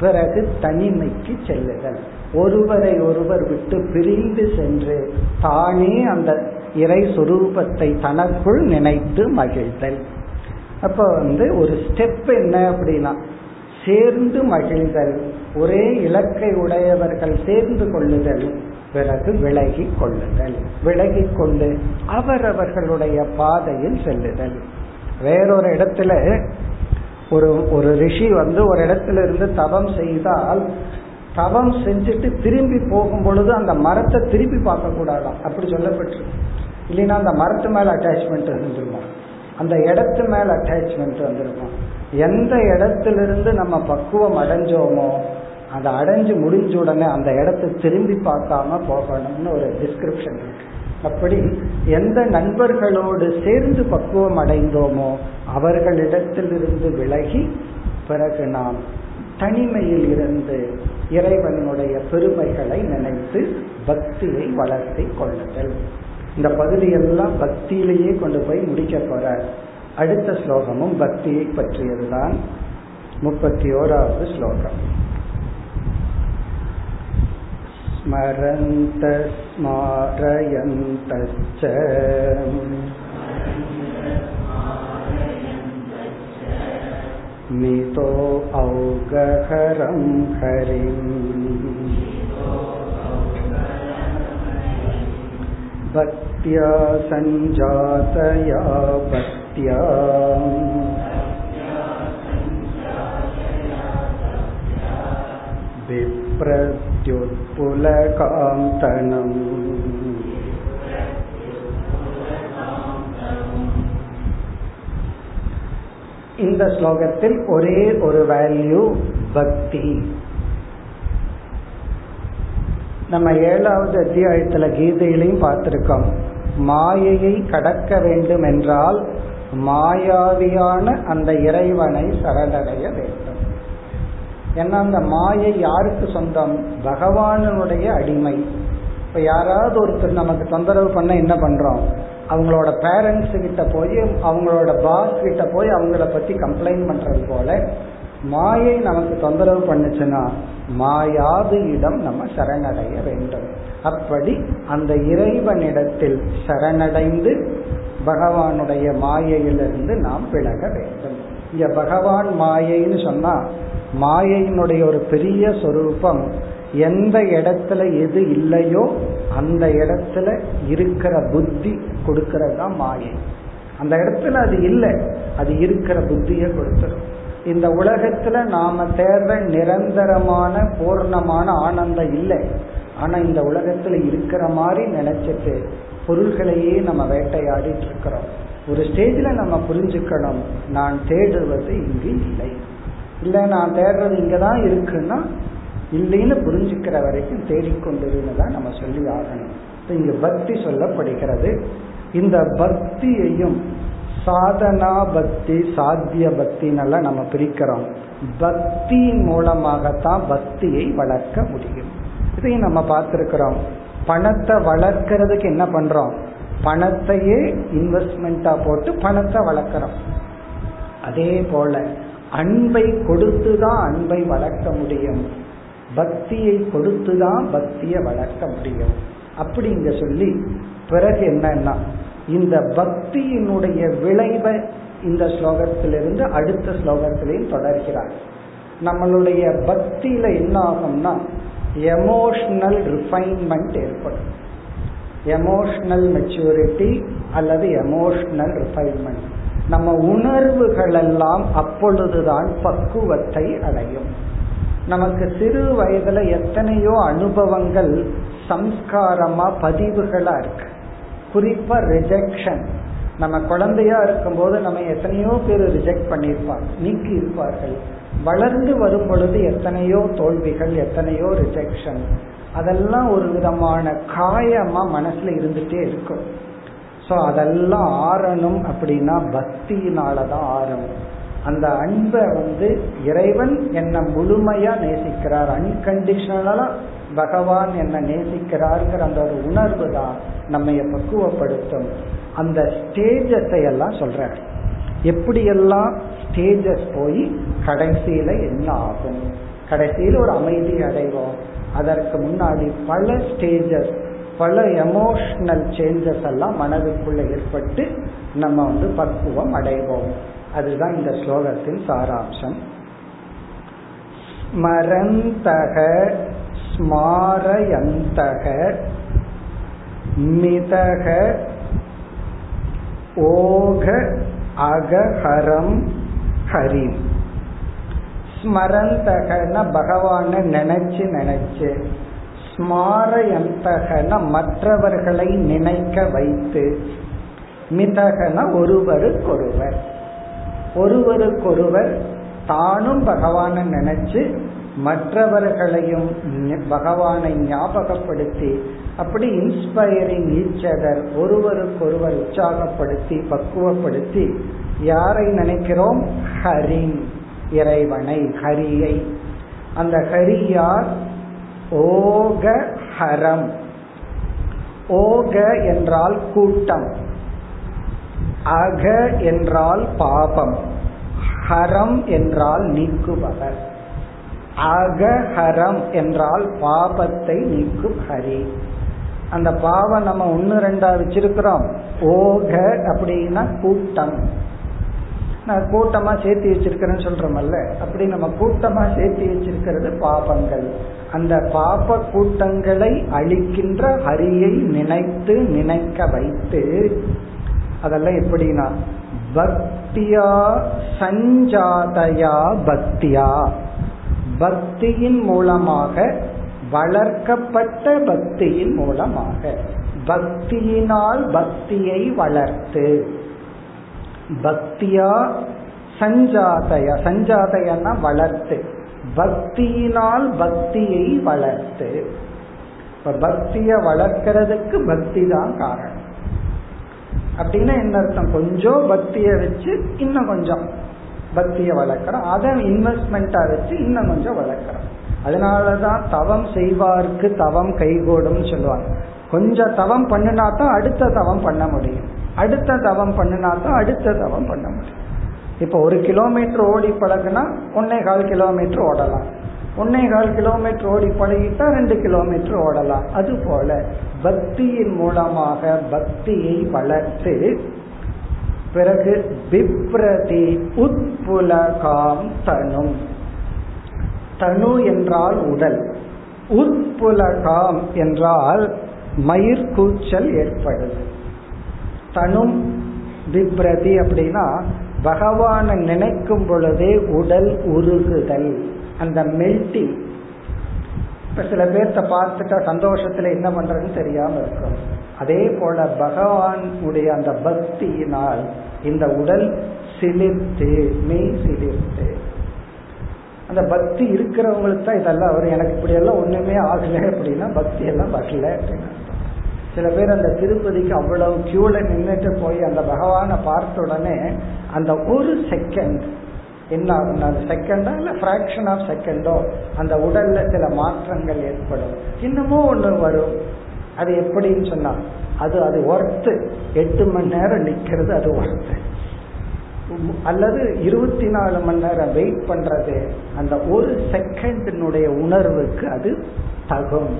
பிறகு தனிமைக்கு செல்லுதல். ஒருவரை ஒருவர் விட்டு பிரிந்து சென்று தானே அந்த இறை சுரூபத்தை தனக்குள் நினைத்து மகிழ்தல். அப்ப வந்து ஒரு ஸ்டெப் என்ன அப்படின்னா சேர்ந்து மகிழ்தல் ஒரே இலக்கை உடையவர்கள் சேர்ந்து கொள்ளுதல் பிறகு விலகி கொள்ளுதல். விலகி கொண்டு அவரவர்களுடைய பாதையில் செல்லுதல். வேறொரு இடத்துல ஒரு ஒரு ரிஷி வந்து ஒரு இடத்துல இருந்து தவம் செய்தால் தவம் செஞ்சுட்டு திரும்பி போகும் பொழுது அந்த மரத்தை திருப்பி பார்க்க கூடாதாம் அப்படி சொல்லப்பட்டிருக்கு. இல்லைன்னா அந்த மரத்து மேல அட்டாச்மெண்ட் இருந்துருமா அந்த இடத்து மேல அட்டாச்மெண்ட் வந்துருமா எந்த இடத்திலிருந்து நம்ம பக்குவம் அடைஞ்சோமோ அதை அடைஞ்சு முடிஞ்ச உடனே அந்த இடத்தை திரும்பி பார்க்காம போகணும்னு ஒரு டிஸ்கிரிப்ஷன் இருக்கு. அப்படி எந்த நண்பர்களோடு சேர்ந்து பக்குவம் அடைந்தோமோ அவர்களிடத்திலிருந்து விலகி பிறகு நாம் தனிமையில் இருந்து இறைவனுடைய பெருமைகளை நினைத்து பக்தியை வளர்த்தி கொள்ளுதல் இந்த பகுதியெல்லாம் பக்தியிலேயே கொண்டு போய் முடிக்க போற அடுத்த ஸ்லோகமும் பக்தியை பற்றியதுதான் முப்பத்தி ஓராவது ஸ்லோகம் स्मरन्त स्मारयन्तश्च मितो औगहरं हरिम् भक्त्या सञ्जातया भक्त्या विप्रत्युत्पुलकान्तनम् இந்த ஸ்லோகத்தில் ஒரே ஒரு வேல்யூ பக்தி. நம்ம ஏழாவது அத்தியாயத்துல கீதையிலையும் பார்த்திருக்கோம். மாயையை கடக்க வேண்டும் என்றால் மாயாவியான அந்த இறைவனை சரணடைய வேண்டும். ஏன்னா அந்த மாயை யாருக்கு சொந்தம்? பகவானுடைய அடிமை. இப்ப யாராவது ஒருத்தர் நமக்கு தொந்தரவு பண்ண என்ன பண்றோம்? அவங்களோட பேரண்ட்ஸ் கிட்ட போய் அவங்களோட பாஸ் கிட்ட போய் அவங்கள பத்தி கம்ப்ளைண்ட் பண்றது போல மாயை நமக்கு தொந்தரவு பண்ணுச்சுன்னா மாயாது இடம் நம்ம சரணடைய வேண்டும். அப்படி அந்த இறைவனிடத்தில் சரணடைந்து பகவானுடைய மாயையிலிருந்து நாம் விலக வேண்டும். இங்க பகவான் மாயைன்னு சொன்னா மாயையினுடைய ஒரு பெரிய சொரூபம் எந்த இடத்துல எது இல்லையோ அந்த இடத்துல இருக்கிற புத்தி கொடுக்கறது தான் மாயை. அந்த இடத்துல அது இல்லை அது இருக்கிற புத்தியை கொடுத்துரும். இந்த உலகத்துல நாம தேடுற நிரந்தரமான பூர்ணமான ஆனந்தம் இல்லை. ஆனா இந்த உலகத்துல இருக்கிற மாதிரி நினைச்சிட்டு பொருள்களையே நம்ம வேட்டையாடிட்டு இருக்கிறோம். ஒரு ஸ்டேஜ்ல நம்ம புரிஞ்சுக்கணும் நான் தேடுவது இங்கு இல்லை. இல்ல நான் தேடுறது இங்கதான் இருக்குன்னா இல்லைன்னு புரிஞ்சுக்கிற வரைக்கும் தேடிக்கொண்டிருன்னு தான் நம்ம சொல்லி ஆகணும். இங்க பக்தி சொல்லப்படுகிறது. இந்த பக்தியையும் சாதனா பக்தி சாத்திய பக்தின்னெல்லாம் நம்ம பிரிக்கிறோம். பக்தியின் மூலமாகத்தான் பக்தியை வளர்க்க முடியும். இதையும் நம்ம பார்த்திருக்கிறோம். பணத்தை வளர்க்கறதுக்கு என்ன பண்றோம்? பணத்தையே இன்வெஸ்ட்மெண்டா போட்டு பணத்தை வளர்க்கிறோம். அதே போல அன்பை கொடுத்துதான் அன்பை வளர்க்க முடியும். பக்தியை கொடுத்துதான் பக்தியை வளர்க்க முடியும். அப்படி இங்க சொல்லி பிறகு என்னன்னா இந்த பக்தியினுடைய விளைவை இந்த ஸ்லோகத்திலிருந்து அடுத்த ஸ்லோகத்திலையும் தொடர்கிறார். நம்மளுடைய பக்தியில என்ன ஆகும்னா எமோஷனல் ரிஃபைன்மெண்ட் ஏற்படும். எமோஷனல் மெச்சூரிட்டி அல்லது எமோஷனல் ரிஃபைன்மெண்ட் நம்ம உணர்வுகள் எல்லாம் அப்பொழுதுதான் பக்குவத்தை அடையும். நமக்கு சிறு வயதுல எத்தனையோ அனுபவங்கள் சம்ஸ்காரமா பதிவுகளா இருக்கு. குறிப்பா ரிஜெக்ஷன் நம்ம குழந்தையா இருக்கும்போது நம்ம எத்தனையோ பேர் ரிஜெக்ட் பண்ணியிருப்பார் நீக்கி இருப்பார்கள் வளர்ந்து வரும் பொழுது எத்தனையோ தோல்விகள் எத்தனையோ ரிஜெக்ஷன் அதெல்லாம் ஒரு விதமான காயமா மனசுல இருந்துட்டே இருக்கும். ஸோ அதெல்லாம் ஆறணும் அப்படின்னா பக்தியினாலதான் ஆறணும். அந்த அன்பை வந்து இறைவன் என்ன முழுமையா நேசிக்கிறார். அன்கண்டிஷனலா பகவான் என்ன நேசிக்கிறாருங்கிற அந்த ஒரு உணர்வு தான் நம்ம பக்குவப்படுத்தும். அந்த ஸ்டேஜஸை எல்லாம் சொல்ற எப்படியெல்லாம் ஸ்டேஜஸ் போய் கடைசியில என்ன ஆகும்? கடைசியில் ஒரு அமைதி அடைவோம். அதற்கு முன்னாடி பல ஸ்டேஜஸ் பல எமோஷனல் சேஞ்சஸ் எல்லாம் மனதுக்குள்ள ஏற்பட்டு நம்ம வந்து பக்குவம் அடைவோம். அதுதான் இந்த ஸ்லோகத்தின் சாராம்சம். ஸ்மரந்தக ஸ்மாரயந்தக மிதக ஓக அகஹரம் ஹரிம். ஸ்மரந்தகன பகவான நினைச்சு நினைச்சு ஸ்மாரயந்தகன மற்றவர்களை நினைக்க வைத்து மிதகன ஒருவருக்கொருவர். ஒருவருக்கொருவர் தானும் பகவானை நினைச்சு மற்றவர்களையும் பகவானை ஞாபகப்படுத்தி அப்படி இன்ஸ்பயரிங் ஈச்சதர் ஒருவருக்கொருவர் உற்சாகப்படுத்தி பக்குவப்படுத்தி யாரை நினைக்கிறோம்? ஹரின் இறைவனை ஹரியை. அந்த ஹரியார் ஓக ஹரம் ஓக என்றால் கூட்டம். அக என்றால் பாபம் ஹரம் என்றால் நீக்குபவர். அகஹரம் என்றால் பாபத்தை நீக்கும் ஹரி. அந்த பாவம் நம்ம ஒன்னு ரெண்டா வச்சிருக்கிறோம். ஓக அப்படின்னா கூட்டம். நான் கூட்டமா சேர்த்து வச்சிருக்கிறேன்னு சொல்றோமல்ல. அப்படி நம்ம கூட்டமா சேர்த்து வச்சிருக்கிறது பாபங்கள். அந்த பாப கூட்டங்களை அழிக்கின்ற ஹரியை நினைத்து நினைக்க வைத்து அதெல்லாம் எப்படின்னா பக்தியா சஞ்சாதையா பக்தியா. பக்தியின் மூலமாக வளர்க்கப்பட்ட பக்தியின் மூலமாக பக்தியினால் பக்தியை வளர்த்து பக்தியா சஞ்சாதயா சஞ்சாதயன்னா வளர்த்து பக்தியினால் பக்தியை வளர்த்து. இப்ப பக்திய வளர்க்கிறதுக்கு பக்தி தான் காரணம். அப்படின்னா என்ன அர்த்தம்? கொஞ்சம் பக்திய வச்சு இன்னும் கொஞ்சம் பக்திய வளர்க்கிறோம். அதை இன்வெஸ்ட்மெண்டா வச்சு இன்னும் கொஞ்சம் வளர்க்கிறோம். அதனாலதான் தவம் செய்வார்க்கு தவம் கைகூடும் சொல்லுவாங்க. கொஞ்சம் தவம் பண்ணினா தான் அடுத்த தவம் பண்ண முடியும். அடுத்த தவம் பண்ணினா தான் அடுத்த தவம் பண்ண முடியும். இப்ப ஒரு கிலோமீட்டர் ஓடி பழகுனா ஒன்னே கால் கிலோமீட்டர் ஓடலாம். ஒன்னே கால் கிலோமீட்டர் ஓடி பழகிட்டா ரெண்டு கிலோமீட்டர் ஓடலாம். அது போல பக்தியின் மூலமாக பக்தியை வளர்த்து பிறகு பிப்ரதி உட்புலகாம் தனும் தனு என்றால் உடல். உட்புலகாம் என்றால் மயிர் கூச்சல் ஏற்படுது. தனும் பிப்ரதி அப்படின்னா பகவானை நினைக்கும் பொழுதே உடல் உருகுதல். அந்த மெல்டிங் இப்ப சில பேர்த்த பார்த்துட்டா சந்தோஷத்துல என்ன பண்றதுன்னு தெரியாம இருக்கும். அதே போல பகவானுடைய அந்த பக்தியினால் இந்த உடல் சிலிர்த்து மெய் சிலிர்த்து. அந்த பக்தி இருக்கிறவங்களுக்கு தான் இதெல்லாம் வரும். எனக்கு இப்படி எல்லாம் ஒண்ணுமே ஆகல அப்படின்னா பக்தி எல்லாம் வரல அப்படின்னா சில பேர் அந்த திருப்பதிக்கு அவ்வளவு கியூல நின்றுட்டு போய் அந்த பகவானை பார்த்த உடனே அந்த ஒரு செகண்ட் என்ன அந்த செகண்டா இல்ல பிராக்ஷன் ஆஃப் செகண்டோ அந்த உடல்ல சில மாற்றங்கள் ஏற்படும். இன்னமும் ஒண்ணு வரும். அது எப்படின்னு சொன்னா அது அது ஒர்த்து எட்டு மணி நேரம் நிக்கிறது அது ஒர்த்து அல்லது இருபத்தி நாலு மணி நேரம் வெயிட் பண்றது அந்த ஒரு செகண்டினுடைய உணர்வுக்கு அது தகும்.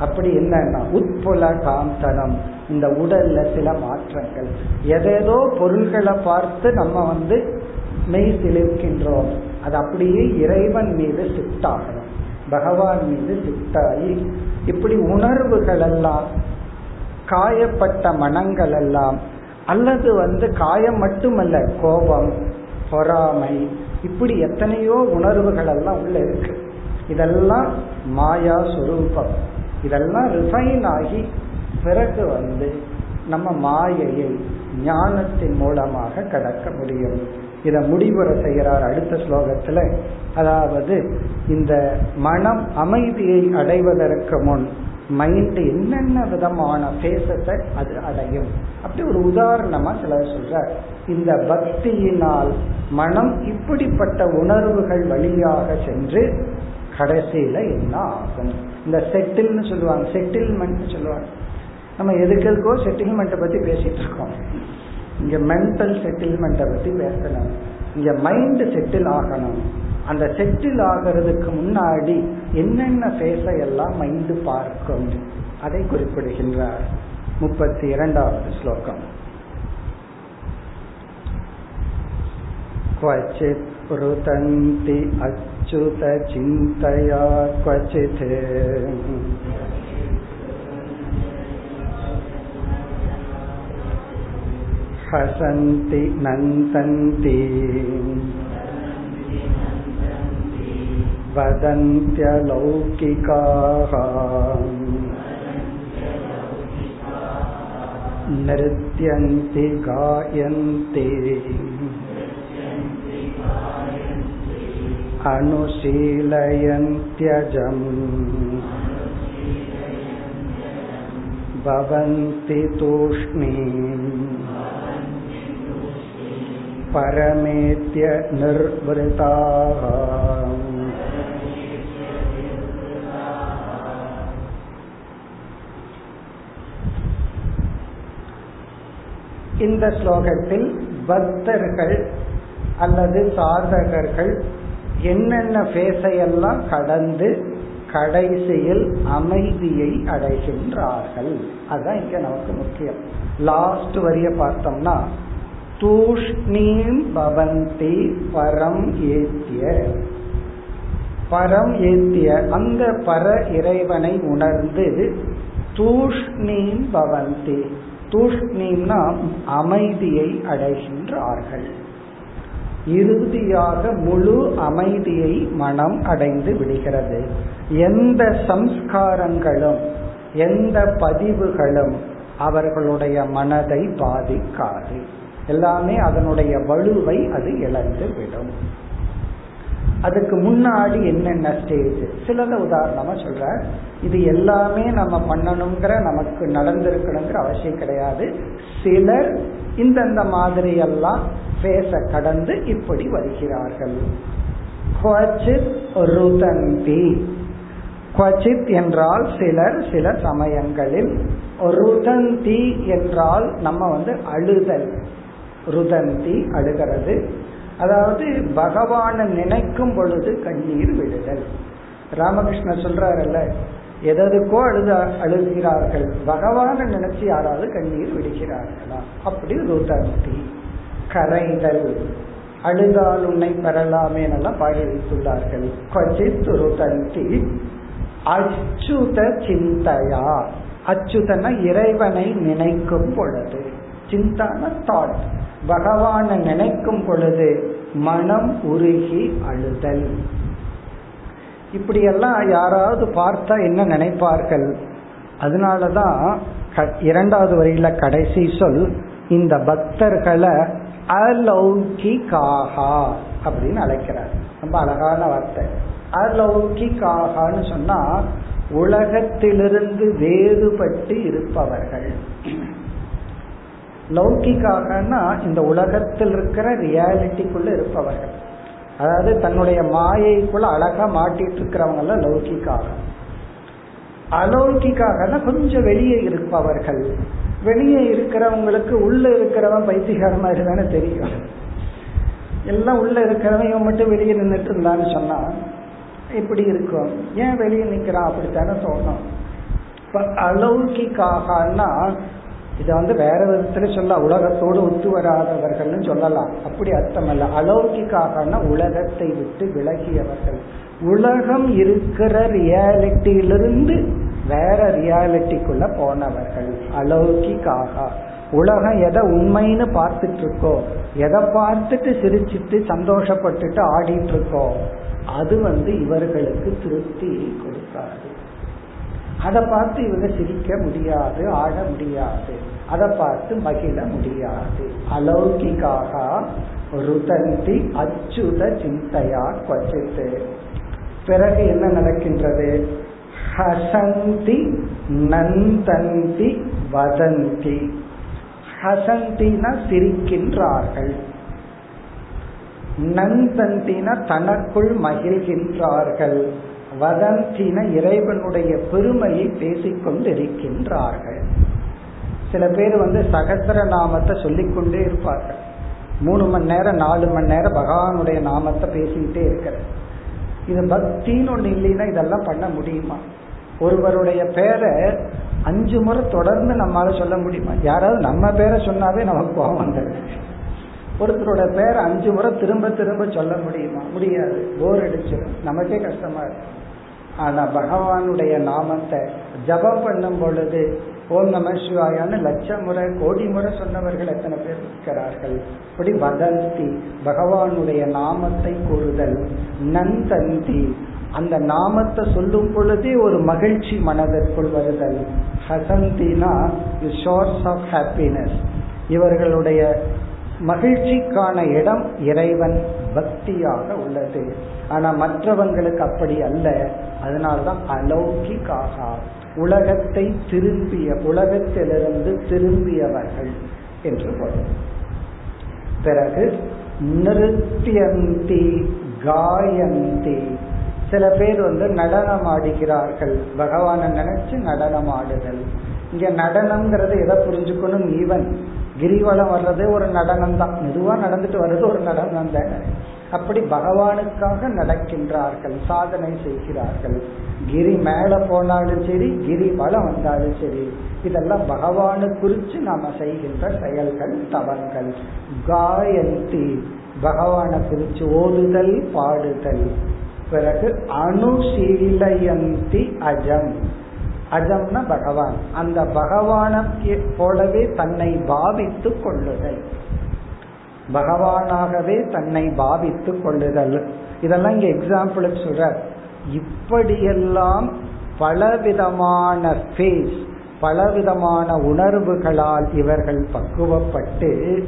அப்படி என்னன்னா உட்புல காந்தனம் இந்த உடல்ல சில மாற்றங்கள். எதேதோ பொருள்களை பார்த்து நம்ம வந்து மெய் சிலிர்க்கின்றோம் அது அப்படியே இறைவன் மீது சிட்டாகணும் பகவான் மீது சிட்டாகி இப்படி உணர்வுகள் எல்லாம் காயப்பட்ட மனங்கள் எல்லாம் அல்லது வந்து காயம் மட்டுமல்ல கோபம் பொறாமை இப்படி எத்தனையோ உணர்வுகள் எல்லாம் உள்ள இருக்கு. இதெல்லாம் மாயா சுரூபம். இதெல்லாம் ரிஃபைன் ஆகி பிறகு வந்து நம்ம மாயையை ஞானத்தின் மூலமாக கடக்க முடியும். இதை முடிவுற செய்கிறார் அடுத்த ஸ்லோகத்துல. அதாவது இந்த மனம் அமைதியை அடைவதற்கு முன் மைண்ட் என்னென்ன விதமான பேசத்தை அது அடையும். அப்படி ஒரு உதாரணமா சிலர் சொல்ற இந்த பக்தியினால் மனம் இப்படிப்பட்ட உணர்வுகள் வழியாக சென்று கடைசியில என்ன ஆகும்? இந்த செட்டில்னு சொல்லுவாங்க. செட்டில்மெண்ட் சொல்லுவாங்க. நம்ம எதுக்கெதுக்கோ செட்டில்மெண்ட்டை பத்தி பேசிட்டு இருக்கோம். இங்க மென்டல் செட்டில்மெண்ட்டை பத்தி பேசணும் இங்க மைண்ட் செட்டில் ஆகணும் அந்த செட்டில் ஆகிறதுக்கு முன்னாடி என்னென்ன பேச எல்லாம் மைண்டு பார்க்கும் அதை குறிப்பிடுகின்றார் முப்பத்தி இரண்டாவது ஸ்லோகம் क्वचित् रुदन्ति अच्युतचिन्तया क्वचित् हसन्ति नन्दन्ति वदन्त्यलौकिकाः नृत्यन्ति गायन्ति अनुशीलयन्त्यजम् भवन्ति तूष्णीम् परमेत्य निर्वृताः இந்த ஸ்லோகத்தில் பக்தர்கள் அல்லது சாதகர்கள் என்னென்ன பேசையெல்லாம் கடந்து கடைசியில் அமைதியை அடைகின்றார்கள் அதுதான் இங்க நமக்கு முக்கியம் லாஸ்ட் வரிய பார்த்தோம்னா தூஷ்ணீம் பவந்தி பரம் ஏத்திய. பரம் ஏத்திய. அந்த பர இறைவனை உணர்ந்து தூஷ்ணீம் பவந்தி. தூஷ்ணீம்னா அமைதியை அடைகின்றார்கள். இறுதியாக முழு அமைதியை மனம் அடைந்து விடுகிறது. எந்த சம்ஸ்காரங்களும் எந்த பதிவுகளும் அவர்களுடைய மனதை பாதிக்காது. எல்லாமே அதனுடைய வலுவை அது இழந்து விடும். அதுக்கு முன்னாடி என்னென்ன ஸ்டேஜ் சிலத உதாரணமா சொல்ற இது எல்லாமே நம்ம பண்ணணுங்கிற நமக்கு நடந்திருக்கணுங்கிற அவசியம் கிடையாது. சிலர் இந்தந்த மாதிரி எல்லாம் பேச கடந்து இப்படி வருகிறார்கள். ருதந்தி. குவச்சித் என்றால் சிலர் சில சமயங்களில் ருதந்தி என்றால் நம்ம வந்து அழுதல். ருதந்தி அழுகிறது. அதாவது பகவானை நினைக்கும் பொழுது கண்ணீர் விடுதல். ராமகிருஷ்ணர் சொல்றாருல்ல எதற்கோ அழுத அழுகிறார்கள். பகவானை நினைச்சு யாராவது கண்ணீர் விடுகிறார்களா? அப்படி ருதந்தி. கரைதல். அழுதால் உன்னை பெறலாமே எல்லாம் பாடி வைத்துள்ளார்கள். ருதந்தி அச்சுத சிந்தையா? அச்சுதன இறைவனை நினைக்கும் பொழுது. சிந்தான தாட் பகவானை நினைக்கும் பொழுது மனம் உருகி அழுதல். இப்படியெல்லாம் யாராவது பார்த்தா என்ன நினைப்பார்கள்? அதனாலதான் இரண்டாவது வரியில கடைசி சொல் இந்த பக்தர்களை அலௌகிகாகா அப்படின்னு அழைக்கிறார். ரொம்ப அழகான வார்த்தை. அலௌகிகாகான்னு சொன்னா உலகத்திலிருந்து வேறுபட்டு இருப்பவர்கள். லௌகிக்காகனா இந்த உலகத்தில் இருக்கிற ரியாலிட்டிக்குள்ள இருப்பவர்கள். அதாவது தன்னுடைய மாயைக்குள்ள அழகா மாட்டிட்டு இருக்கிறவங்க லௌகிக்காக அலௌகிக்காகனா கொஞ்சம் வெளியே இருப்பவர்கள். வெளியே இருக்கிறவங்களுக்கு உள்ள இருக்கிறவன் பைத்தியகார மாதிரி தானே தெரியும். எல்லாம் உள்ள இருக்கிறவன் இவன் மட்டும் வெளியே நின்றுட்டு இருந்தான்னு சொன்னா இப்படி இருக்கும். ஏன் வெளியே நிக்கிறான்? அப்படித்தானே தோணும். இப்ப அலௌகிக்காகனா இதை வந்து வேற விதத்துல சொல்ல உலகத்தோடு ஒத்து வராதவர்கள்னு சொல்லலாம். அப்படி அர்த்தம் அல்ல அலௌகிக்காகனா உலகத்தை விட்டு விலகியவர்கள். உலகம் இருக்கிற ரியாலிட்டியிலிருந்து வேற ரியாலிட்டிக்குள்ள போனவர்கள். அலௌகிக்காக. உலகம் எதை உண்மைன்னு பார்த்துட்டு இருக்கோ எதை பார்த்துட்டு சிரிச்சிட்டு சந்தோஷப்பட்டுட்டு ஆடிட்டு இருக்கோ அது வந்து இவர்களுக்கு திருப்தி கொடுக்காது. அதை பார்த்து இவங்க சிரிக்க முடியாது ஆட முடியாது. அதை பார்த்து மகிழ முடியாது. அலௌகிக்காக ருதந்தி அச்சுத சிந்தையா கொச்சித்து பிறகு என்ன நடக்கின்றது? ஹசந்தி நந்தந்தி வதந்தி. ஹசந்தினா சிரிக்கின்றார்கள். நந்தந்தின தனக்குள் மகிழ்கின்றார்கள். வதந்தின இறைவனுடைய பெருமையை பேசிக்கொண்டிருக்கின்றார்கள் சில பேர் வந்து சகசர நாமத்தை சொல்லிக்கொண்டே இருப்பார்கள். மூணு மணி நேரம் நாலு மணி நேரம் பகவானுடைய நாமத்தை பேசிக்கிட்டே இருக்கிறது இது பக்தின்னு ஒண்ணு இல்லைன்னா இதெல்லாம் பண்ண முடியுமா? ஒருவருடைய பேரை அஞ்சு முறை தொடர்ந்து நம்மளால சொல்ல முடியுமா? யாராவது நம்ம பேரை சொன்னாவே நமக்கு கோபம் வந்துடுது ஒருத்தரோட பேரை அஞ்சு முறை திரும்ப திரும்ப சொல்ல முடியுமா? முடியாது. போர் அடிச்சிடும் நமக்கே கஷ்டமா இருக்கும். ஆனா பகவானுடைய நாமத்தை ஜபம் பண்ணும் பொழுது ஓம் நம சிவாயான்னு லட்சம் முறை கோடி முறை சொன்னவர்கள் எத்தனை பேர் இருக்கிறார்கள்? இப்படி வதந்தி பகவானுடைய நாமத்தை கூறுதல் நந்தந்தி. அந்த நாமத்தை சொல்லும் பொழுதே ஒரு மகிழ்ச்சி மனதிற்குள் வருதல். ஹசந்தினா ஷோர்ஸ் ஆஃப் ஹாப்பினஸ். இவர்களுடைய மகிழ்ச்சிக்கான இடம் இறைவன் பக்தியாக உள்ளது. ஆனா மற்றவங்களுக்கு அப்படி அல்ல. அதனால்தான் அலௌகிக்காக உலகத்தை திரும்பிய உலகத்திலிருந்து திரும்பியவர்கள் என்று பொருள். பிறகு நிறுத்தியந்தி காயந்தி. சில பேர் வந்து நடனம் ஆடுகிறார்கள். பகவானை நினைச்சு நடனம் ஆடுதல். இங்க நடனம்ங்கிறது எதை புரிஞ்சுக்கணும்? ஈவன். கிரிவலம் வர்றதே ஒரு நடனம் தான் மெதுவா நடந்துட்டு வர்றது ஒரு நடனம் தானே அப்படி பகவானுக்காக நடக்கின்றார்கள் சாதனை செய்கிறார்கள். கிரி மேல போனாலும் சரி கிரி பலம் வந்தாலும் சரி இதெல்லாம் பகவானு குறிச்சு நாம செய்கின்ற செயல்கள் தவங்கள். காயந்தி பகவானை குறிச்சு ஓதுதல் பாடுதல். பிறகு அணுசீலயந்தி அஜம். அஜம்னா பகவான். அந்த பகவான போலவே தன்னை பாவித்து கொள்ளுதல். பகவானாகவே தன்னை பாவித்து கொள்ளுதல். இதெல்லாம் இங்க எக்ஸாம்பிளுக்கு சொல்ற. இப்படியெல்லாம் பலவிதமான ஃபேஸ் பலவிதமான உணர்வுகளால் இவர்கள் பக்குவப்பட்டு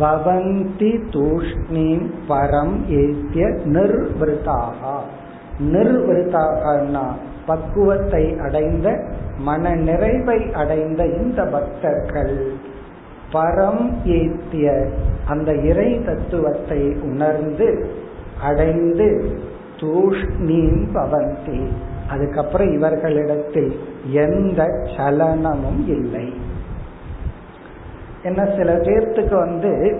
பவந்தி தூஷ்ணீம் பரம் ஏத்திய நிர்விருத்தாக. நிர்விருத்தாகனா பக்குவத்தை அடைந்த மன நிறைவை அடைந்த இந்த பக்தர்கள். பரம் ஏத்திய அந்த இறை தத்துவத்தை உணர்ந்து அடைந்து தூஷ்ணீம் பவந்தி. அதுக்கப்புறம் இவர்களிடத்தில் எந்த சலனமும் இல்லை. என்ன சில பேர்த்துக்கு வந்து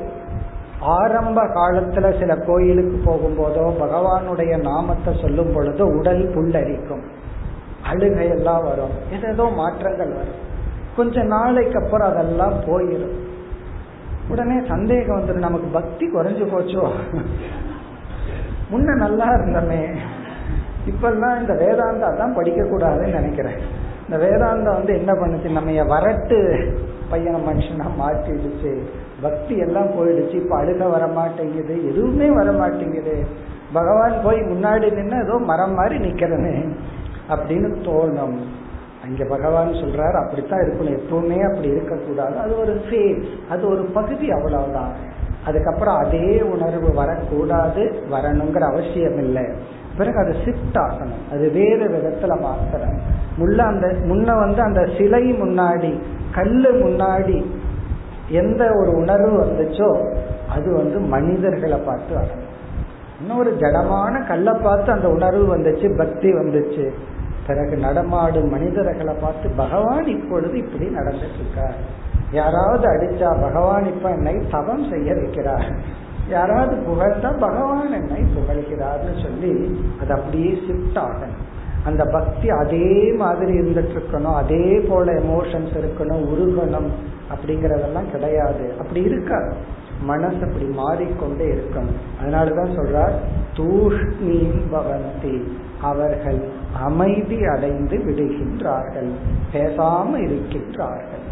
ஆரம்ப காலத்துல சில கோயிலுக்கு போகும்போதோ பகவானுடைய நாமத்தை சொல்லும் பொழுதோ உடல் புல்லரிக்கும். அழுகையெல்லாம் வரும். ஏதேதோ மாற்றங்கள் வரும். கொஞ்ச நாளைக்கு அப்புறம் அதெல்லாம் போயிடும் உடனே சந்தேகம் வந்துடும் நமக்கு பக்தி குறைஞ்சு போச்சோ? முன்ன நல்லா இருந்தமே. இப்பெல்லாம் இந்த வேதாந்தம் தான் படிக்க கூடாதுன்னு நினைக்கிறேன். இந்த வேதாந்தம் வந்து என்ன பண்ணுச்சு? நம்ம வரட்டு பையனை மனுஷனா மாற்றிடுச்சு. பக்தி எல்லாம் போயிடுச்சு. இப்ப அழுக வர மாட்டேங்குது எதுவுமே வர மாட்டேங்குது பகவான் போய் முன்னாடி நின்று ஏதோ மரம் மாதிரி நிக்கிறனே அப்படின்னு தோணும். அங்க பகவான் சொல்றாரு அப்படித்தான் இருக்கணும். எப்பவுமே அப்படி இருக்கக்கூடாது. அது ஒரு ஃபேஸ் அது ஒரு பகுதி அவ்வளவுதான். அதுக்கப்புறம் அதே உணர்வு வரக்கூடாது வரணுங்கிற அவசியம் இல்லை. பிறகு அது ஷிஃப்ட் ஆகணும். அது வேறு விதத்துல மாத்தணும். முள்ள அந்த முன்ன வந்து அந்த சிலை முன்னாடி கல்லு முன்னாடி எந்த ஒரு உணர்வு வந்துச்சோ அது வந்து மனிதர்களை பார்த்து வரணும். இன்னொரு ஜடமான கல்லை பார்த்து அந்த உணர்வு வந்துச்சு பக்தி வந்துச்சு. பிறகு நடமாடும் மனிதர்களை பார்த்து பகவான் இப்பொழுது இப்படி நடந்துட்டு இருக்கார் யாராவது அடிச்சா பகவான் இப்ப என்னை தவம் செய்ய வைக்கிறார். யாராவது புகழ்ந்தா பகவான் என்னை புகழ்கிறார்னு சொல்லி அது அப்படியே ஷிஃப்ட் ஆகணும் அந்த பக்தி அதே மாதிரி இருந்துட்டு இருக்கணும் அதே போல எமோஷன்ஸ் இருக்கணும் உருகணும் அப்படிங்கறதெல்லாம் கிடையாது. அப்படி இருக்காது மனசு அப்படி மாறிக்கொண்டே இருக்கும். அதனாலதான் சொல்றார் தூஷ்ணீம் பவந்தி. அவர்கள் அமைதி அடைந்து விடுகின்றார்கள். பேசாம இருக்கின்றார்கள்.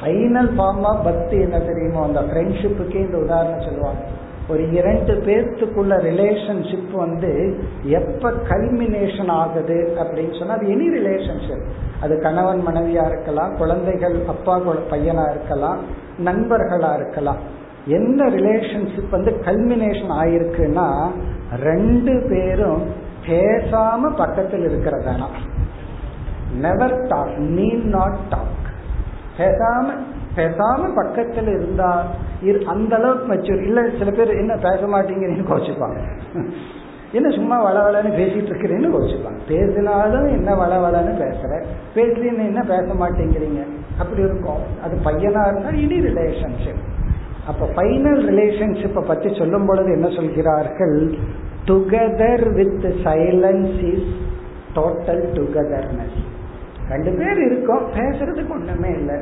ஃபைனல் ஃபார்மா பக்தி என்ன தெரியுமோ? அந்த ஃப்ரெண்ட்ஷிப்புக்கே இந்த உதாரணம் சொல்லுவாங்க. ஒரு இரண்டு பேர்த்துக்குள்ள ரிலேஷன்ஷிப் வந்து எப்ப கல்மினேஷன் ஆகுது அப்படின்னு சொன்னா அது எனி ரிலேஷன்ஷிப் அது கணவன் மனைவியா இருக்கலாம் குழந்தைகள் அப்பா பையனா இருக்கலாம் நண்பர்களா இருக்கலாம். எந்த ரிலேஷன்ஷிப் வந்து கல்மினேஷன் ஆயிருக்குன்னா ரெண்டு பேரும் பேசாம பக்கத்தில் இருக்கிறதா never talk need not talk பேசாம பேசாம பக்கத்துல இருந்தா அந்த அளவுக்கு மெச்சூர் இல்ல சில பேர் என்ன பேச மாட்டேங்கிறீங்கன்னு கோச்சுப்பாங்க. என்ன சும்மா வளவளன்னு பேசிட்டு இருக்கிறேன்னு கோச்சுப்பாங்க. பேசினாலும் என்ன வளவளன்னு பேசுற? பேசுறீன்னு என்ன பேச மாட்டேங்கிறீங்க? அப்படி இருக்கும் அது பையனா இருந்தால் இனி ரிலேஷன்ஷிப் அப்ப ஃபைனல் ரிலேஷன்ஷிப்பை பத்தி சொல்லும் பொழுது என்ன சொல்கிறார்கள்? Together with silence is total togetherness ரெண்டு பேர் இருக்கோம் பேசுறதுக்கு ஒண்ணுமே இல்லை.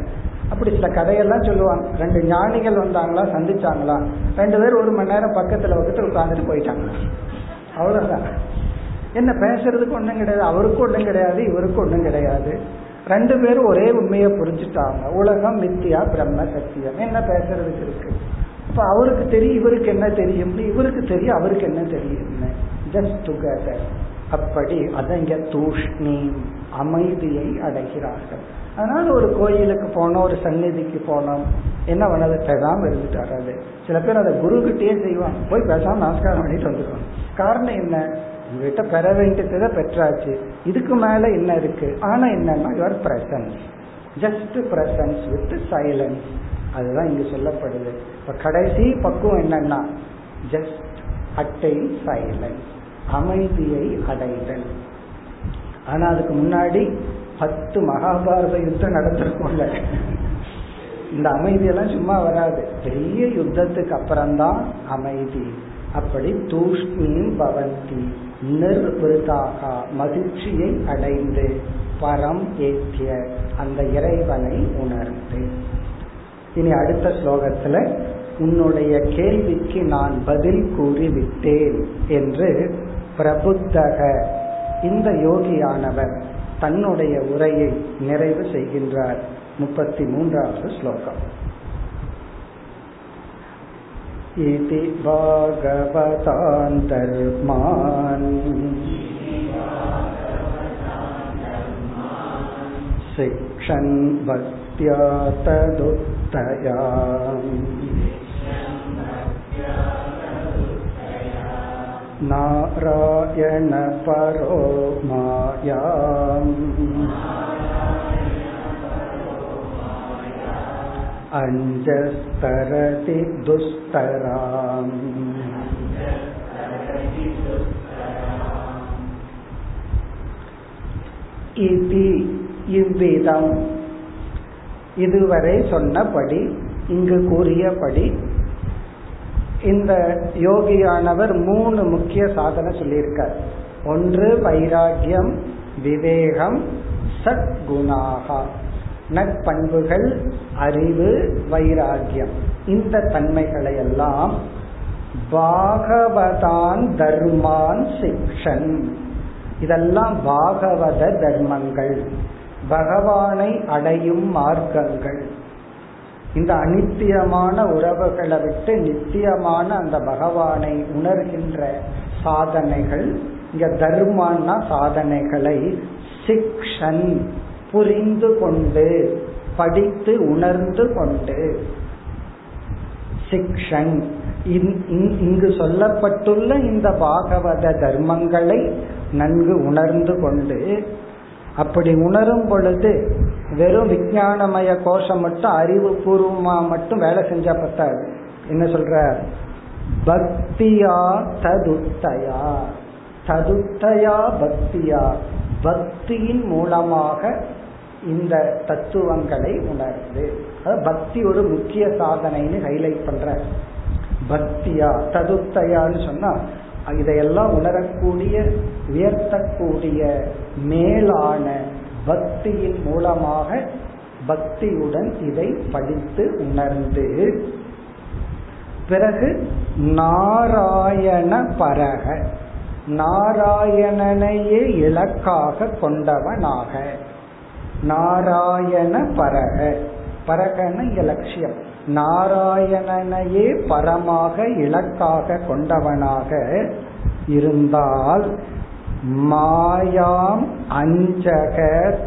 அப்படி சில கதையெல்லாம் சொல்லுவாங்க. ரெண்டு ஞானிகள் வந்தாங்களா சந்திச்சாங்களா? ரெண்டு பேர் ஒரு மணி நேரம் பக்கத்துல வந்துட்டு உட்காந்துட்டு போயிட்டாங்களா அவ்வளவுதான். என்ன பேசுறதுக்கு ஒண்ணும் கிடையாது அவருக்கும் ஒண்ணும் கிடையாது இவருக்கும் ஒண்ணும் கிடையாது. ரெண்டு பேரும் ஒரே உண்மையை புரிஞ்சுட்டாங்க. உலகம் மித்தியா பிரம்ம சத்தியம். என்ன பேசுறதுக்கு இருக்கு? இப்ப அவருக்கு தெரியும் இவருக்கு என்ன தெரியும்? இவருக்கு தெரியும் அவருக்கு என்ன தெரியும்? ஜஸ்ட் டுகெதர் அப்படி அதங்க தூஷ்ணி அமைதியை அடைகிறார்கள். அதனால ஒரு கோயிலுக்கு போனோம் ஒரு சந்நிதிக்கு போனோம். என்ன பண்ணது? பேசாம இருந்துட்டு வர்றது சில பேர் அதை குரு கிட்டே செய்வாங்க. போய் பேசாம நமஸ்காரம் பண்ணிட்டு வந்துருவாங்க. காரணம் என்ன? உங்ககிட்ட பெற வேண்டியதை பெற்றாச்சு. இதுக்கு மேல என்ன இருக்கு? ஆனா என்னன்னா your presence just presence with silence அதுதான் இங்கு சொல்லப்படுது. இப்ப கடைசி பக்குவம் என்னன்னா ஜஸ்ட் அட்டை சைலன்ஸ் அமைதியை அடைதல். ஆனா அதுக்கு முன்னாடி பத்து மகாபாரத யுத்தம் நடத்திருக்கோம்ல இந்த அமைதியெல்லாம் சும்மா வராது. பெரிய யுத்தத்துக்கு அப்புறம்தான் அமைதி. அப்படி தூஷ்ணியும் பவந்தி நிர்விருதாக மகிழ்ச்சியை அடைந்து பரம் ஏற்றிய அந்த இறைவனை உணர்ந்து. இனி அடுத்த ஸ்லோகத்துல உன்னுடைய கேள்விக்கு நான் பதில் கூறிவிட்டேன் என்று பிரபுத்தக இந்த யோகியானவர் தன்னுடைய உரையை நிறைவு செய்கின்றார் முப்பத்தி மூன்றாவது ஸ்லோகம் इति भागवतान्तर्मान् शिक्षन् भक्त्या तदुत्तया नारायणपरो मायाम् अञ्जस्तरति दुस्तराम् இதி இவ்விதம் இதுவரை சொன்னபடி இங்கு கூறியபடி இந்த யோகியானவர் மூணு முக்கிய சாதனை சொல்லியிருக்கார். ஒன்று வைராகியம் விவேகம் சத்குணாகா. நற்பண்புகள் அறிவு வைராகியம் இந்த தன்மைகளை எல்லாம் பாகவதான் தர்மான் சிக்ஷன். இதெல்லாம் பாகவத தர்மங்கள். பகவானை அடையும் மார்க்கங்கள். இந்த அனித்தியமான உறவுகளை விட்டு நித்தியமான அந்த பகவானை உணர்கின்ற சாதனைகள் இங்க தர்மான்னா சாதனைகளை சிக்ஷன் புரிந்து கொண்டு படித்து உணர்ந்து கொண்டு. சிக்ஷன். இங்கு சொல்லப்பட்டுள்ள இந்த பாகவத தர்மங்களை நன்கு உணர்ந்து கொண்டு அப்படி உணரும் பொழுது வெறும் விஞ்ஞானமய கோஷம் மட்டும் அறிவு பூர்வமா மட்டும் வேலை செஞ்சா பத்தாது. என்ன சொல்ற? பக்தியா ததுத்தயா ததுத்தயா பக்தியா. பக்தியின் மூலமாக இந்த தத்துவங்களை உணர்ந்து. பக்தி ஒரு முக்கிய சாதனைன்னு ஹைலைட் பண்ற. பக்தியா ததுத்தயான்னு சொன்னா இதையெல்லாம் உணரக்கூடிய உயர்த்தக்கூடிய மேலான பக்தியின் மூலமாக பக்தியுடன் இதை படித்து உணர்ந்து பிறகு நாராயண பரக நாராயணனையே இலக்காக கொண்டவனாக. நாராயண பரக பரகன இங்க லட்சியம் நாராயணனையே பரமாக இலக்காக கொண்டவனாக இருந்தால் மாயாம் அஞ்சக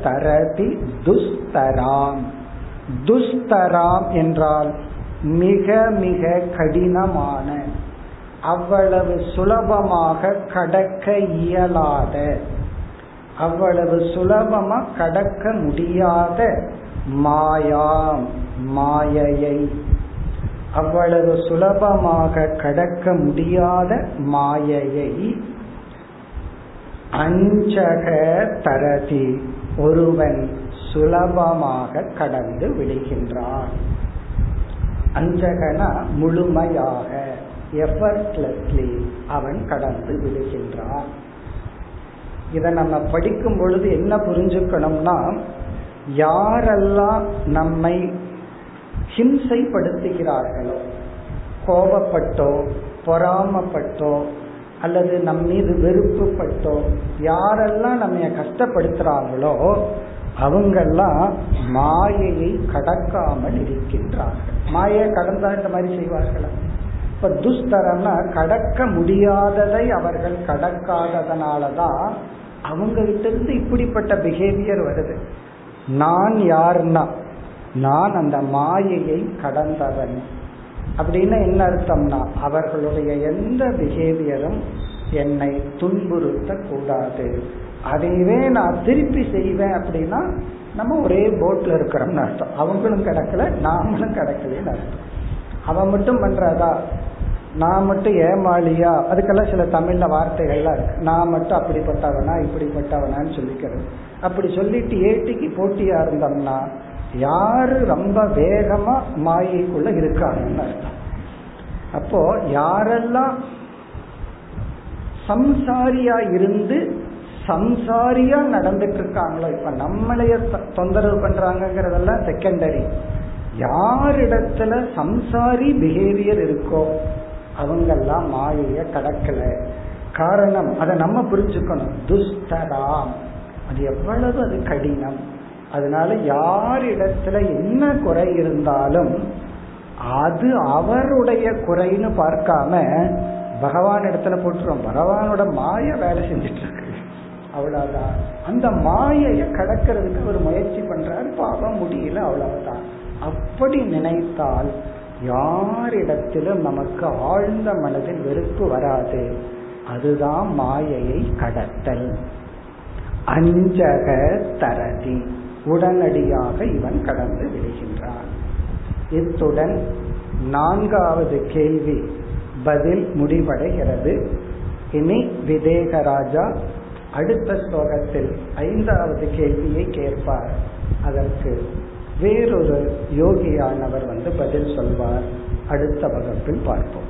தரதி துஸ்தராம். துஸ்தராம் என்றால் மிக மிக கடினமான அவ்வளவு சுலபமாக கடக்க இயலாத அவ்வளவு சுலபமா கடக்க முடியாத மாயாம் மாயையை அவ்வளவு சுலபமாக கடக்க முடியாத மாயையை அஞ்சக தரதி ஒருவன் சுலபமாக கடந்து விடுகின்றான். அஞ்சகனா முழுமையாக எஃபர்ட்லெஸ்லி அவன் கடந்து விடுகின்றான். இதை நம்ம படிக்கும் பொழுது என்ன புரிஞ்சுக்கணும்னா யாரெல்லாம் நம்மை ஹிம்சைப்படுத்துகிறார்களோ கோபப்பட்டோ பொறாமப்பட்டோ அல்லது நம் மீது வெறுப்புப்பட்டோ யாரெல்லாம் நம்ம கஷ்டப்படுத்துறாங்களோ அவங்கெல்லாம் மாயையை கடக்காமல் இருக்கின்றார்கள். மாயை கடந்தா இந்த மாதிரி செய்வார்களா? இப்ப துஸ்தரம்னா கடக்க முடியாததை அவர்கள் கடக்காததுனாலதான் அவங்க கிட்ட இருந்து இப்படிப்பட்ட பிஹேவியர் வருது. நான் யார்னா? நான் அந்த மாயையை கடந்தவன். அப்படின்னு என்ன அர்த்தம்னா அவர்களுடைய எந்த பிஹேவியரும் என்னை துன்புறுத்த கூடாது அதையவே நான் திருப்பி செய்வேன் அப்படின்னா நம்ம ஒரே போட்ல இருக்கிறோம்னு அர்த்தம். அவங்களும் கிடக்கல நாமளும் கிடக்கலன்னு அர்த்தம். அவன் மட்டும் பண்றதா? நான் மட்டும் ஏமாளியா? அதுக்கெல்லாம் சில தமிழ்ல வார்த்தைகள்லாம் இருக்கு. நான் மட்டும் அப்படிப்பட்டவனா இப்படிப்பட்டவனான்னு சொல்லிக்கிறது. அப்படி சொல்லிட்டு ஏட்டிக்கு போட்டியா இருந்தோம்னா யாரு ரொம்ப வேகமா மாயைக்குள்ள இருக்காங்கன்னு அர்த்தம். அப்போ யாரெல்லாம் சம்சாரியா இருந்து சம்சாரியா நடந்துட்டு இருக்காங்களோ இப்ப நம்மளைய தொந்தரவு பண்றாங்கிறதெல்லாம் செகண்டரி யாரிடத்துல சம்சாரி பிஹேவியர் இருக்கோ அவங்கெல்லாம் மாயைய கடக்கல. காரணம் அதை நம்ம புரிஞ்சுக்கணும். துஸ்தராம் அது எவ்வளவு அது கடினம். அதனால யாரிடத்துல என்ன குறை இருந்தாலும் அது அவருடைய குறைன்னு பார்க்காம பகவான் இடத்துல போட்டுருவோம் பகவானோட மாய வேலை செஞ்சிட்டு இருக்கு அவ்வளவுதான். அந்த மாயைய கடக்கிறதுக்கு ஒரு முயற்சி பண்றாரு. பாவம் முடியல அவ்வளவுதான். அப்படி நினைத்தால் யாரிடத்திலும் நமக்கு ஆழ்ந்த மனதில் வெறுப்பு வராது. அதுதான் மாயையை கடத்தல். அஞ்சக தரதி. உடனடியாக இவன் கடந்து விடுகின்றான். இத்துடன் நான்காவது கேள்வி பதில் முடிவடைகிறது. இனி விதேகராஜா அடுத்த ஸ்லோகத்தில் ஐந்தாவது கேள்வியை கேட்பார். அதற்கு வேறொரு யோகியானவர் வந்து பதில் சொல்வார். அடுத்த வகுப்பில் பார்ப்போம்.